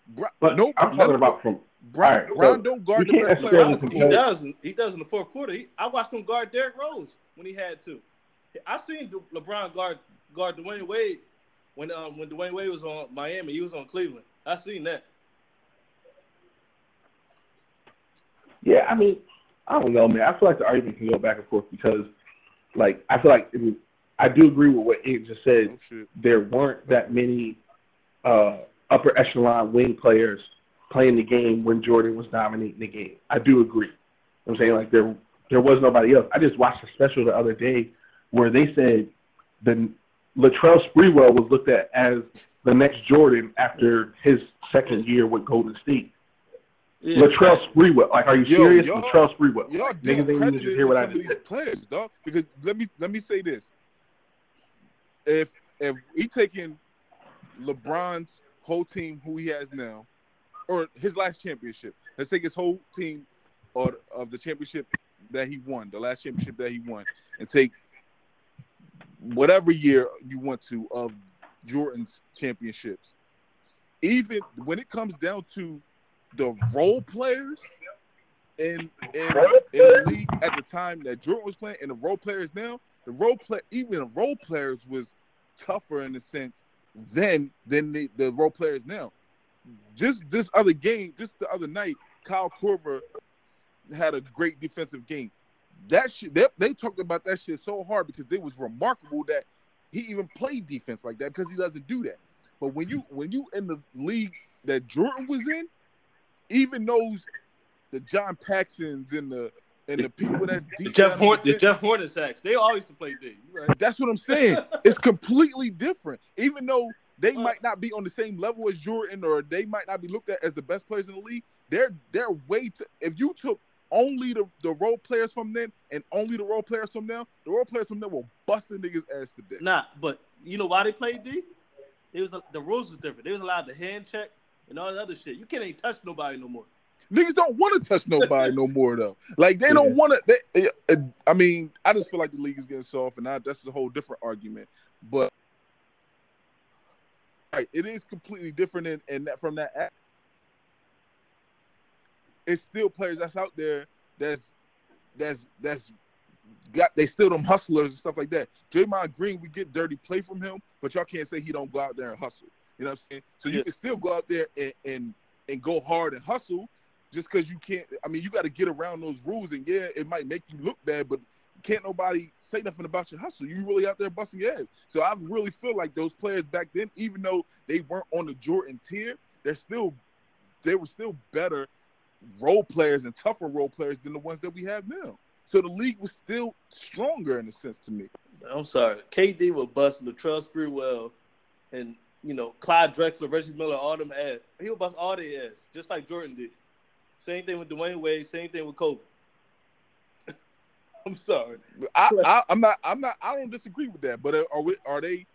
Bro, But nope, I'm talking about from Brian, Alright, so don't guard the best player. on the necessarily He does. in- He does in the fourth quarter. He, I watched him guard Derrick Rose when he had to. I seen LeBron guard guard Dwyane Wade when um when Dwyane Wade was on Miami. He was on Cleveland. I seen that. Yeah, I mean, I don't know, man. I feel like the argument can go back and forth because, like, I feel like it mean, I do agree with what Ant just said. Oh. There weren't that many uh, upper echelon wing players playing the game when Jordan was dominating the game. I do agree. I'm saying like there there was nobody else. I just watched a special the other day where they said the Latrell Sprewell was looked at as the next Jordan after his second year with Golden State. Yeah, Latrell Sprewell. Like, are you Yo, serious? y'all- Latrell Sprewell. Y'all niggas ain't even just hear what I just said. players, dog. Because let me let me say this: if if he taking LeBron's whole team, who he has now, or his last championship, let's take his whole team, or of the championship that he won, the last championship that he won, and take whatever year you want to of Jordan's championships. Even when it comes down to the role players in in, in the league at the time that Jordan was playing and the role players now, the role play even the role players was tougher in a sense then than the, the role players now. Just this other game, just the other night, Kyle Korver had a great defensive game. That shit, they, they talked about that shit so hard because it was remarkable that he even played defense like that because he doesn't do that. But when you when you in the league that Jordan was in, even those the John Paxsons and the and the people that's deep Jeff Horn, the Jeff Hornaceks. They all used to play D. Right? that's what I'm saying. it's completely different. Even though they might not be on the same level as Jordan, or they might not be looked at as the best players in the league, they're they're way to if you took only the, the role players from then and only the role players from now, the role players from then will bust the niggas ass to death. Nah, but you know why they played D? It was the rules was different. They was allowed to hand check and all that other shit. You can't even touch nobody no more. Niggas don't want to touch nobody no more though. Like they don't Yeah. want to. They, uh, I mean, I just feel like the league is getting soft, and I, that's a whole different argument. But right, it is completely different, in, in that from that. act. It's still players that's out there that's that's that's got they still them hustlers and stuff like that. Draymond Green, we get dirty play from him, but y'all can't say he don't go out there and hustle. You know what I'm saying? So you can still go out there and and, and go hard and hustle just because you can't. I mean, you got to get around those rules, and yeah, it might make you look bad, but can't nobody say nothing about your hustle. You really out there busting ass. So I really feel like those players back then, even though they weren't on the Jordan tier, they're still they were still better role players and tougher role players than the ones that we have now. So the league was still stronger in a sense to me. I'm sorry. KD will bust Latrell Sprewell and you know Clyde Drexler, Reggie Miller, all them ass. He'll bust all their ass, just like Jordan did. Same thing with Dwyane Wade. Same thing with Kobe. I'm sorry. I, I I'm not I'm not I don't disagree with that. But are we are they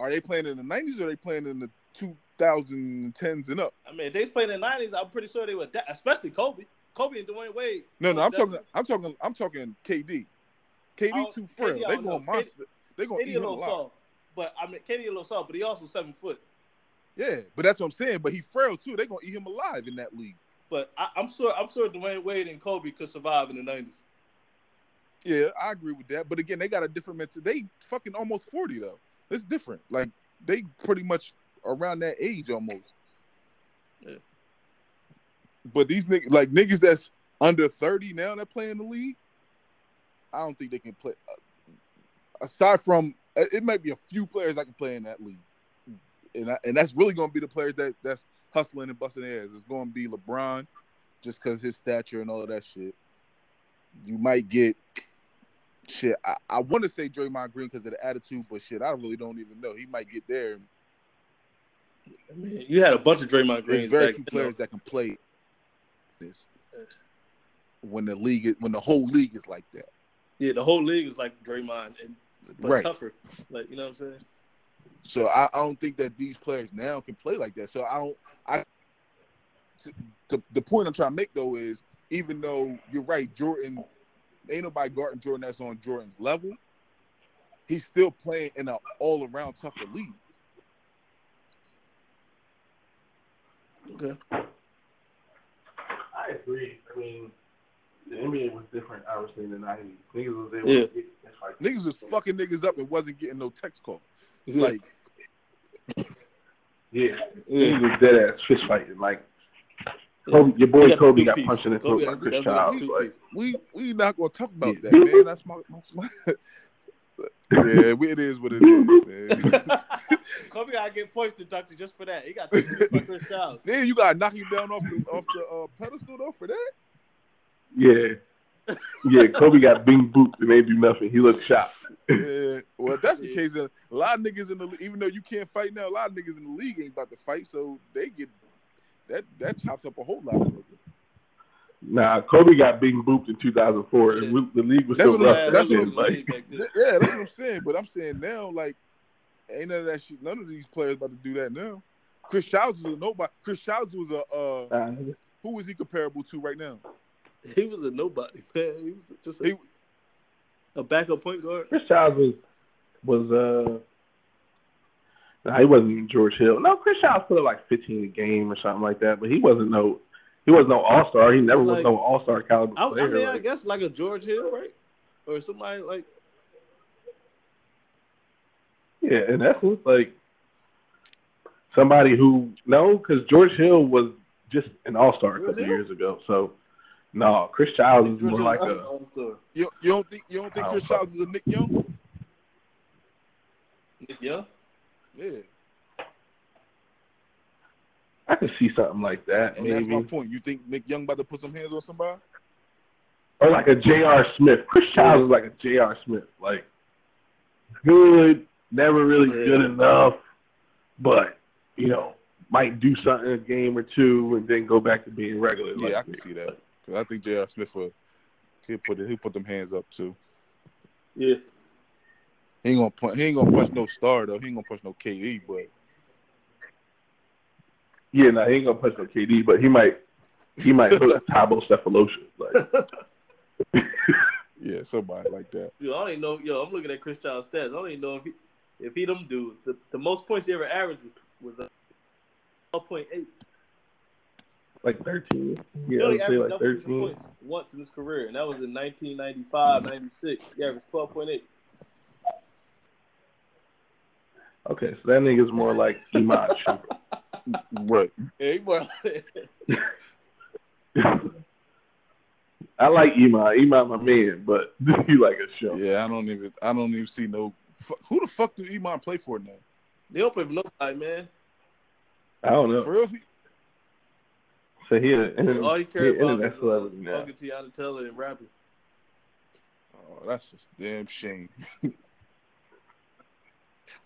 are they playing in the 90s or are they playing in the 2010s and up? I mean, if they playing in the '90s, I'm pretty sure they would. Da- especially Kobe. Kobe and Dwyane Wade. No, no, I'm Definitely. talking I'm talking I'm talking KD. KD too frail. I They know. going monster. They gonna eat a him little alive. soft, but I mean, KD a little soft, but he also seven foot. Yeah, but that's what I'm saying. But he frail too. They are gonna eat him alive in that league. But I, I'm sure, I'm sure Dwyane Wade and Kobe could survive in the '90s. Yeah, I agree with that. But again, they got a different mental. They fucking almost forty though. It's different. Like they pretty much around that age almost. Yeah. But these niggas, like niggas that's under thirty now that play in the league, I don't think they can play. uh, aside from, uh, it might be a few players that can play in that league, and I, and that's really going to be the players that that's hustling and busting ass. It's going to be LeBron, just because his stature and all of that shit. You might get shit. I, I want to say Draymond Green because of the attitude, but shit, I really don't even know. He might get there. I mean, you had a bunch of Draymond There's very few players that can play this when the league is, when the whole league is like that. Yeah, the whole league is like Draymond and but Right. tougher. Like you know what I'm saying? So I, I don't think that these players now can play like that. So I don't. I t- the the point I'm trying to make though is even though you're right, Jordan ain't nobody guarding Jordan that's on Jordan's level. He's still playing in an all around tougher league. Okay. I agree. I mean, the NBA was different, obviously, in the '90s. Niggas was able Yeah. to get fist. Niggas was fucking niggas up and wasn't getting no text call. It's Yeah. like Yeah, Yeah. niggas was dead ass fist fighting. Like Kobe, your boy got Kobe got two-piece. punched in the Kobe throat got- by Chris Kobe Childs. Like, we we not gonna talk about Yeah. that, man. That's my, my, my yeah. we- It is what it is, man. Kobe gotta get points doctor, just for that. He got two by Chris Childs. then you gotta knock him down off the off the uh, pedestal though for that. yeah, yeah. Kobe got bing booped and they do nothing. He looked shocked. Yeah. Well, if that's the case, then a lot of niggas in the le- even though you can't fight now, a lot of niggas in the league ain't about to fight, so they get that that chops up a whole lot of niggas. Nah, Kobe got being booped in 2004, Yeah. and we, the league was That's still rough. I'm- that's then, what was like, league back then. Th- Yeah, that's what I'm saying. But I'm saying now, like, ain't none of that shit. None of these players about to do that now. Chris Childs was a nobody. Chris Childs was a uh, nah, nigga. who is he comparable to right now? He was a nobody, man. He was just a, He- a backup point guard. Chris Childs was was uh. Nah, he wasn't even George Hill. No, Chris Childs put up like 15 a game or something like that, but he wasn't no he wasn't no All Star. He never was Like- no All Star caliber I, I player. mean, I guess like a George Hill, right? Or somebody like Yeah, and in essence, like somebody who no, because George Hill was just an All Star a couple years ago. So no, Chris Childs is more like a You, you don't think you don't think Chris Childs is a Nick Young? Yeah. Yeah, I could see something like that, and that's my point. You think Nick Young about to put some hands on somebody? Or like a J.R. Smith. Chris Childs is like a J.R. Smith. Like good, never really Yeah. good enough, but you know, might do something a game or two and then go back to being regular. Yeah, like I can see that. 'Cause I think J.R. Smith will he'll put it, he'll put them hands up too. Yeah. He ain't gonna punch. He ain't gonna punch no star though. He ain't gonna punch no KD, but Yeah, no, he ain't gonna punch no KD, but he might he might hook Thabo Sefolosha. Like yeah, somebody like that. Yo, I don't even know. Yo, I'm looking at Chris Childs' stats. I don't even know if he, if he them dudes. The, the most points he ever averaged was, was uh, 12.8. like thirteen. Yeah, I would say like thirteen. points once in his career, and that was in 1995, 96. He averaged 12.8. Okay, so that nigga's more like Iman Shumpert. Right. Yeah, more I like Iman. Iman my man, but you like a show. Yeah, I don't even. I don't even see no. Who the fuck do Iman play for now? They don't play for nobody, man. I don't know. For real? He- So he an All he he cared an about internet was celebrity now. talking Teyana Taylor and rapping. Oh, that's just damn shame.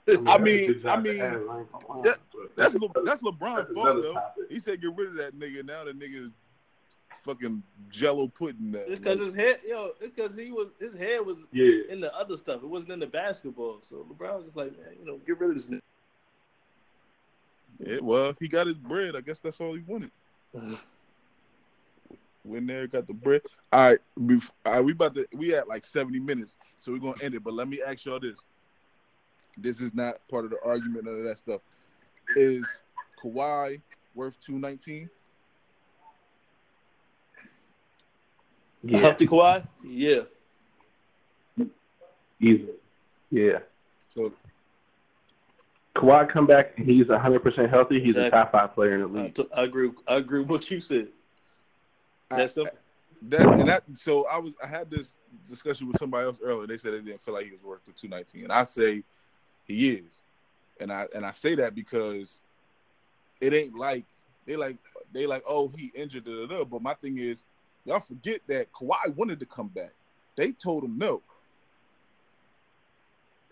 I I that's a mean, I mean, I ain't that- That's Le, that's LeBron's fault though. topic. He said get rid of that nigga. Now the nigga is fucking Jello pudding that. It's because his head, yo, it's because he was his head was Yeah, in the other stuff. It wasn't in the basketball. So LeBron was just like, man, you know, get rid of this. nigga. yeah, well, he got his bread. I guess that's all he wanted. Went there, got the bread. All right, bef- all right, we about to we at like seventy minutes, so we're gonna end it. But let me ask y'all this: This is not part of the argument, none of that stuff. Is Kawhi worth two nineteen? yeah, Healthy Kawhi? Yeah. easily. Yeah. So Kawhi come back and he's 100% healthy. He's Exactly. a top five player in the league. t- I agree. I agree with what you said. I- That's simple. that and that so I was I had this discussion with somebody else earlier. They said they didn't feel like he was worth the two nineteen, and I say he is, and I and I say that because it ain't like they like they like oh he injured da, da, da. but my thing is y'all forget that Kawhi wanted to come back. They told him no.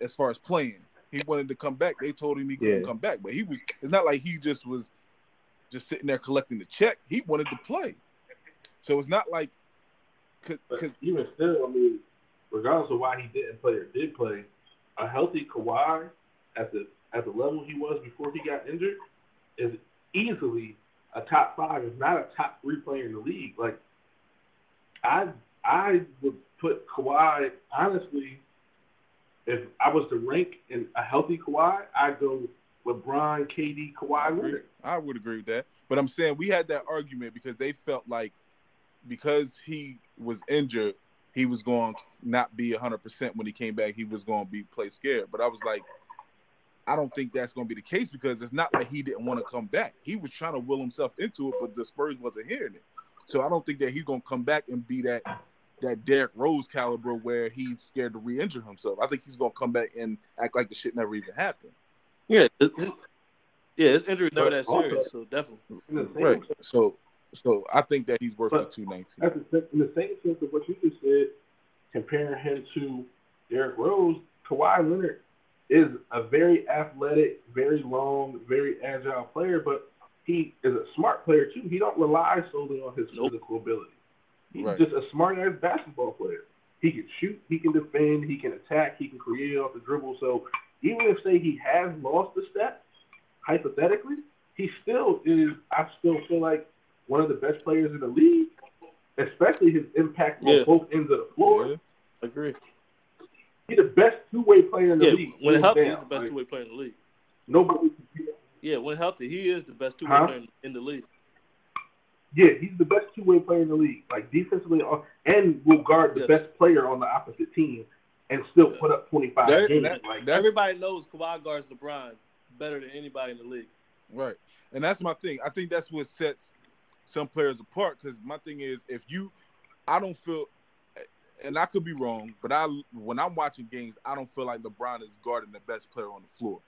As far as playing, he wanted to come back. They told him he couldn't Yeah. come back, but he was. It's not like he just was just sitting there collecting the check. He wanted to play. So it's not like, cause, But 'cause- even still, I mean, regardless of why he didn't play or did play, a healthy Kawhi at the at the level he was before he got injured is easily a top five, if not a top three player in the league. Like I I would put Kawhi honestly. If I was to rank in a healthy Kawhi, I'd go LeBron, KD, Kawhi Leonard. I would agree with that. But I'm saying we had that argument because they felt like because he was injured, he was going to not be 100% when he came back. He was going to be play scared. But I was like, I don't think that's going to be the case because it's not like he didn't want to come back. He was trying to will himself into it, but the Spurs wasn't hearing it. So I don't think that he's going to come back and be that that Derrick Rose caliber where he's scared to re-injure himself. I think he's going to come back and act like the shit never even happened. Yeah, it, it, yeah, his injury never that serious, so definitely. Right. So, so I think that he's worth the two nineteen. In the same sense of what you just said, comparing him to Derrick Rose, Kawhi Leonard is a very athletic, very long, very agile player, but he is a smart player too. He don't rely solely on his nope. physical ability. He's right. just a smart ass basketball player. He can shoot, he can defend, he can attack, he can create off the dribble. So even if say he has lost a step, hypothetically, he still is. I still feel like one of the best players in the league, especially his impact yeah. on both ends of the floor. Yeah. Agree. He's the best two way player in the yeah, league. When healthy, he's the best two way player in the league. Nobody. Yeah, when healthy, he is the best two way huh? player in the league. Yeah, he's the best two way player in the league. Like defensively, uh, and will guard the yes. best player on the opposite team, and still yeah. put up twenty five games. That, like everybody knows Kawhi guards LeBron better than anybody in the league. Right, and that's my thing. I think that's what sets some players apart. Because my thing is, if you, I don't feel and I could be wrong, but I when I'm watching games, I don't feel like LeBron is guarding the best player on the floor.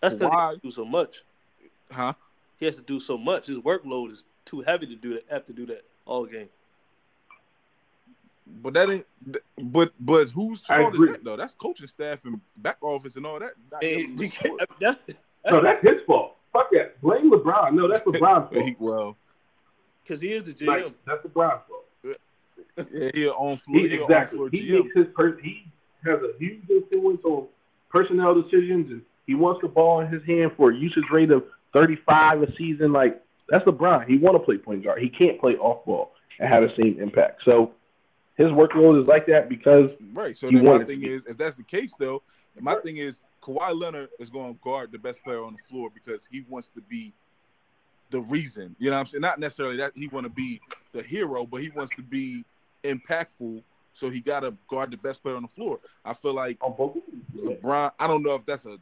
That's because he do so much. Huh? He has to do so much. His workload is too heavy to do that. Have to do that all game. But that ain't. But but whose fault is that though? That's coaching staff and back office and all that. that's, no, that's his fault. Fuck that. Blame LeBron. No, that's LeBron's fault. well, because he is the GM. Like, that's LeBron's fault yeah, he on floor. He, exactly. On floor he makes his per- he has a huge influence on personnel decisions, and he wants the ball in his hand for a usage rate of 35 a season. Like that's LeBron. He want to play point guard. He can't play off ball and have the same impact. So his workload is like that because right. So then my thing is, if that's the case, though, my thing is Kawhi Leonard is going to guard the best player on the floor because he wants to be the reason. You know what I'm saying? Not necessarily that he want to be the hero, but he wants to be impactful. So he got to guard the best player on the floor. I feel like LeBron. I don't know if that's a,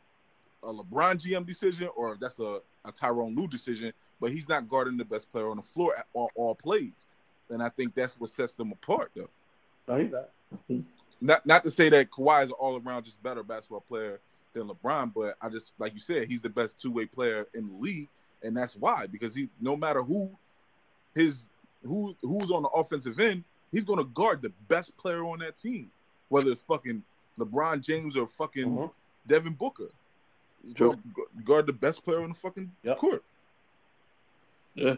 a LeBron GM decision or if that's a, a Tyronn Lue decision, but he's not guarding the best player on the floor at all, all plays, and I think that's what sets them apart, though. No, he's not. Not not to say that Kawhi is all around just better basketball player than LeBron, but I just like you said, he's the best two way player in the league, and that's why because he no matter who his who who's on the offensive end, he's going to guard the best player on that team, whether it's fucking LeBron James or fucking uh-huh. Devin Booker. True. Guard the best player on the fucking yep. court. Yeah.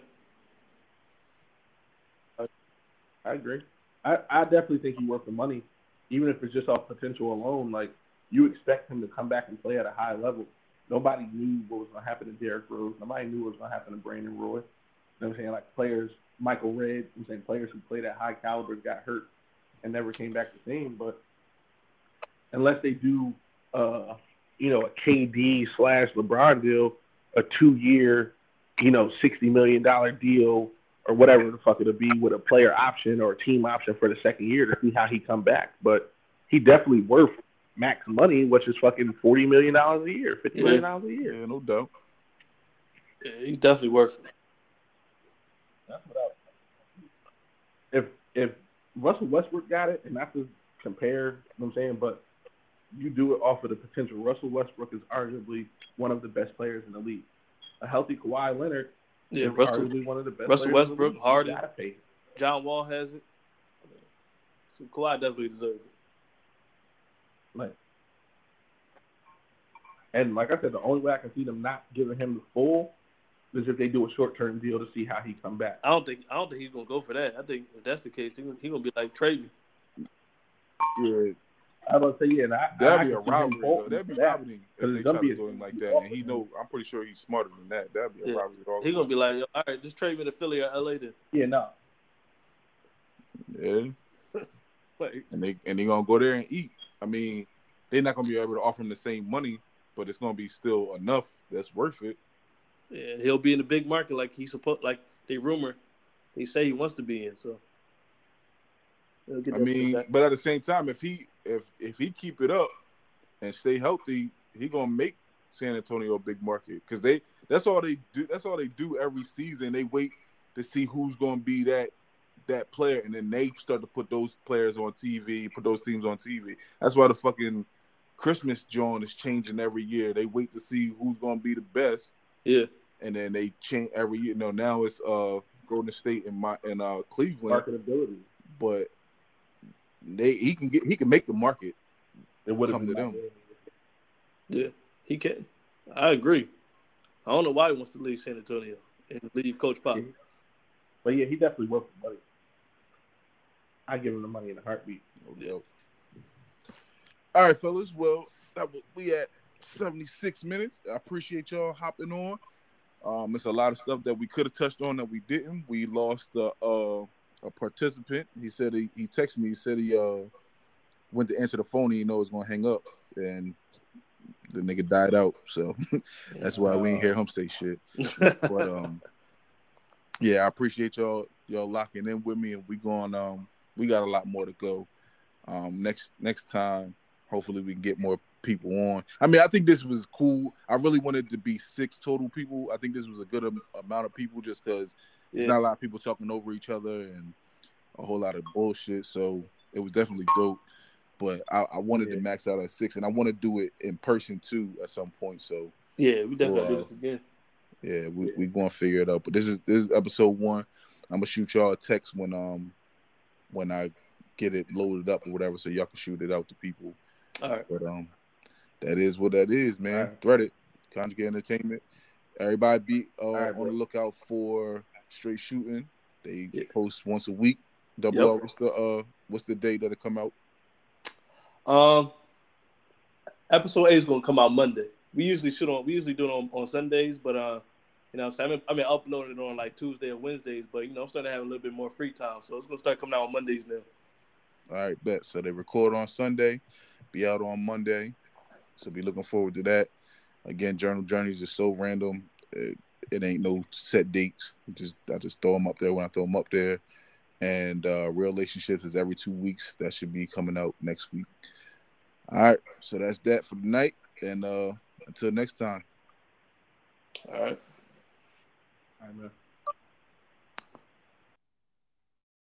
I agree. I, I definitely think he's worth the money, even if it's just off potential alone. Like you expect him to come back and play at a high level. Nobody knew what was going to happen to Derrick Rose. Nobody knew what was going to happen to Brandon Roy. You know what I'm saying? Like players Michael Redd, I'm saying players who played at high caliber got hurt and never came back the same. But unless they do, uh, you know, a KD slash LeBron deal, a two year, you know, sixty million dollar deal or whatever the fuck it'll be with a player option or a team option for the second year to see how he come back. But he definitely worth max money, which is fucking forty million dollars a year, fifty million dollars a year. Yeah, no doubt. Yeah, he definitely worth it. If if Russell Westbrook got it, and not to compare, you know what I'm saying, but you do it off of the potential. Russell Westbrook is arguably one of the best players in the league. A healthy Kawhi Leonard yeah, is Russell, arguably one of the best. Russell Westbrook, Harden, John Wall has it. So Kawhi definitely deserves it. Like, and like I said, the only way I can see them not giving him the full is if they do a short term deal to see how he come back. I don't think I don't think he's gonna go for that. I think if that's the case, he's gonna, he gonna be like trade me. Yeah. I was say yeah, and I, that'd I be a robbery. Though. That'd be robbery if they try to do him like that. And he know, I'm pretty sure he's smarter than that. That'd be a yeah. robbery. He's gonna be like, all right, just trade me to Philly or LA then. Yeah, no. Yeah. Like, and they and they're gonna go there and eat. I mean, they're not gonna be able to offer him the same money, but it's gonna be still enough that's worth it. yeah, he'll be in the big market like he's supposed. Like they rumor, they say he wants to be in. So, I mean, but at the same time, if he if if he keep it up and stay healthy, he gonna make San Antonio a big market because they that's all they do. That's all they do every season. They wait to see who's gonna be that that player, and then they start to put those players on TV, put those teams on TV. That's why the fucking Christmas joint is changing every year. They wait to see who's gonna be the best, yeah, and then they change every year. You know, now it's uh Golden State and my and uh Cleveland, Marketability. but they he can get he can make the market. It would Come to them. Miami. yeah, he can. I agree. I don't know why he wants to leave San Antonio and leave Coach Pop. But yeah, he definitely worth the money. I give him the money in a heartbeat. Yeah. All right, fellas. Well, that was, we at 76 minutes. I appreciate y'all hopping on. Um, it's a lot of stuff that we could have touched on that we didn't. We lost a, uh, a participant. He said he, he texted me. He said he uh, went to answer the phone. He know it's gonna hang up, and the nigga died out. So that's why we ain't hear him say shit. But um, yeah, I appreciate y'all y'all locking in with me, and we going um we got a lot more to go. Um, next next time, hopefully we can get more people on. I mean, I think this was cool. I really wanted to be six total people. I think this was a good am- amount of people just because there's not a lot of people talking over each other and a whole lot of bullshit. So it was definitely dope. But I, I wanted to max out at six, and I want to do it in person too at some point. So Yeah, we definitely do this again. yeah, we we gonna figure it out. But this is this is episode one. I'm gonna shoot y'all a text when um when I get it loaded up or whatever, so y'all can shoot it out to people. All right. But um, that is what that is, man. Alright. Thread it, conjugate entertainment. Everybody be uh, Alright, on bro. the lookout for straight shooting. They Yeah. post once a week. Double Yep. R, what's the uh what's the date that it come out? Um, episode eight is gonna come out Monday. We usually shoot on. We usually do it on, on Sundays, but uh, you know, what I'm saying I mean, I mean, upload it on like Tuesday or Wednesdays. But you know, I'm starting to have a little bit more free time, so it's gonna start coming out on Mondays now. All right, bet. So they record on Sunday, be out on Monday. So be looking forward to that. Again, Journal Journeys is so random. It, it ain't no set dates. Just I just throw them up there when I throw them up there. And uh, Real Relationships is every two weeks. That should be coming out next week. All right. So that's that for tonight. And uh, until next time. All right. Right, man.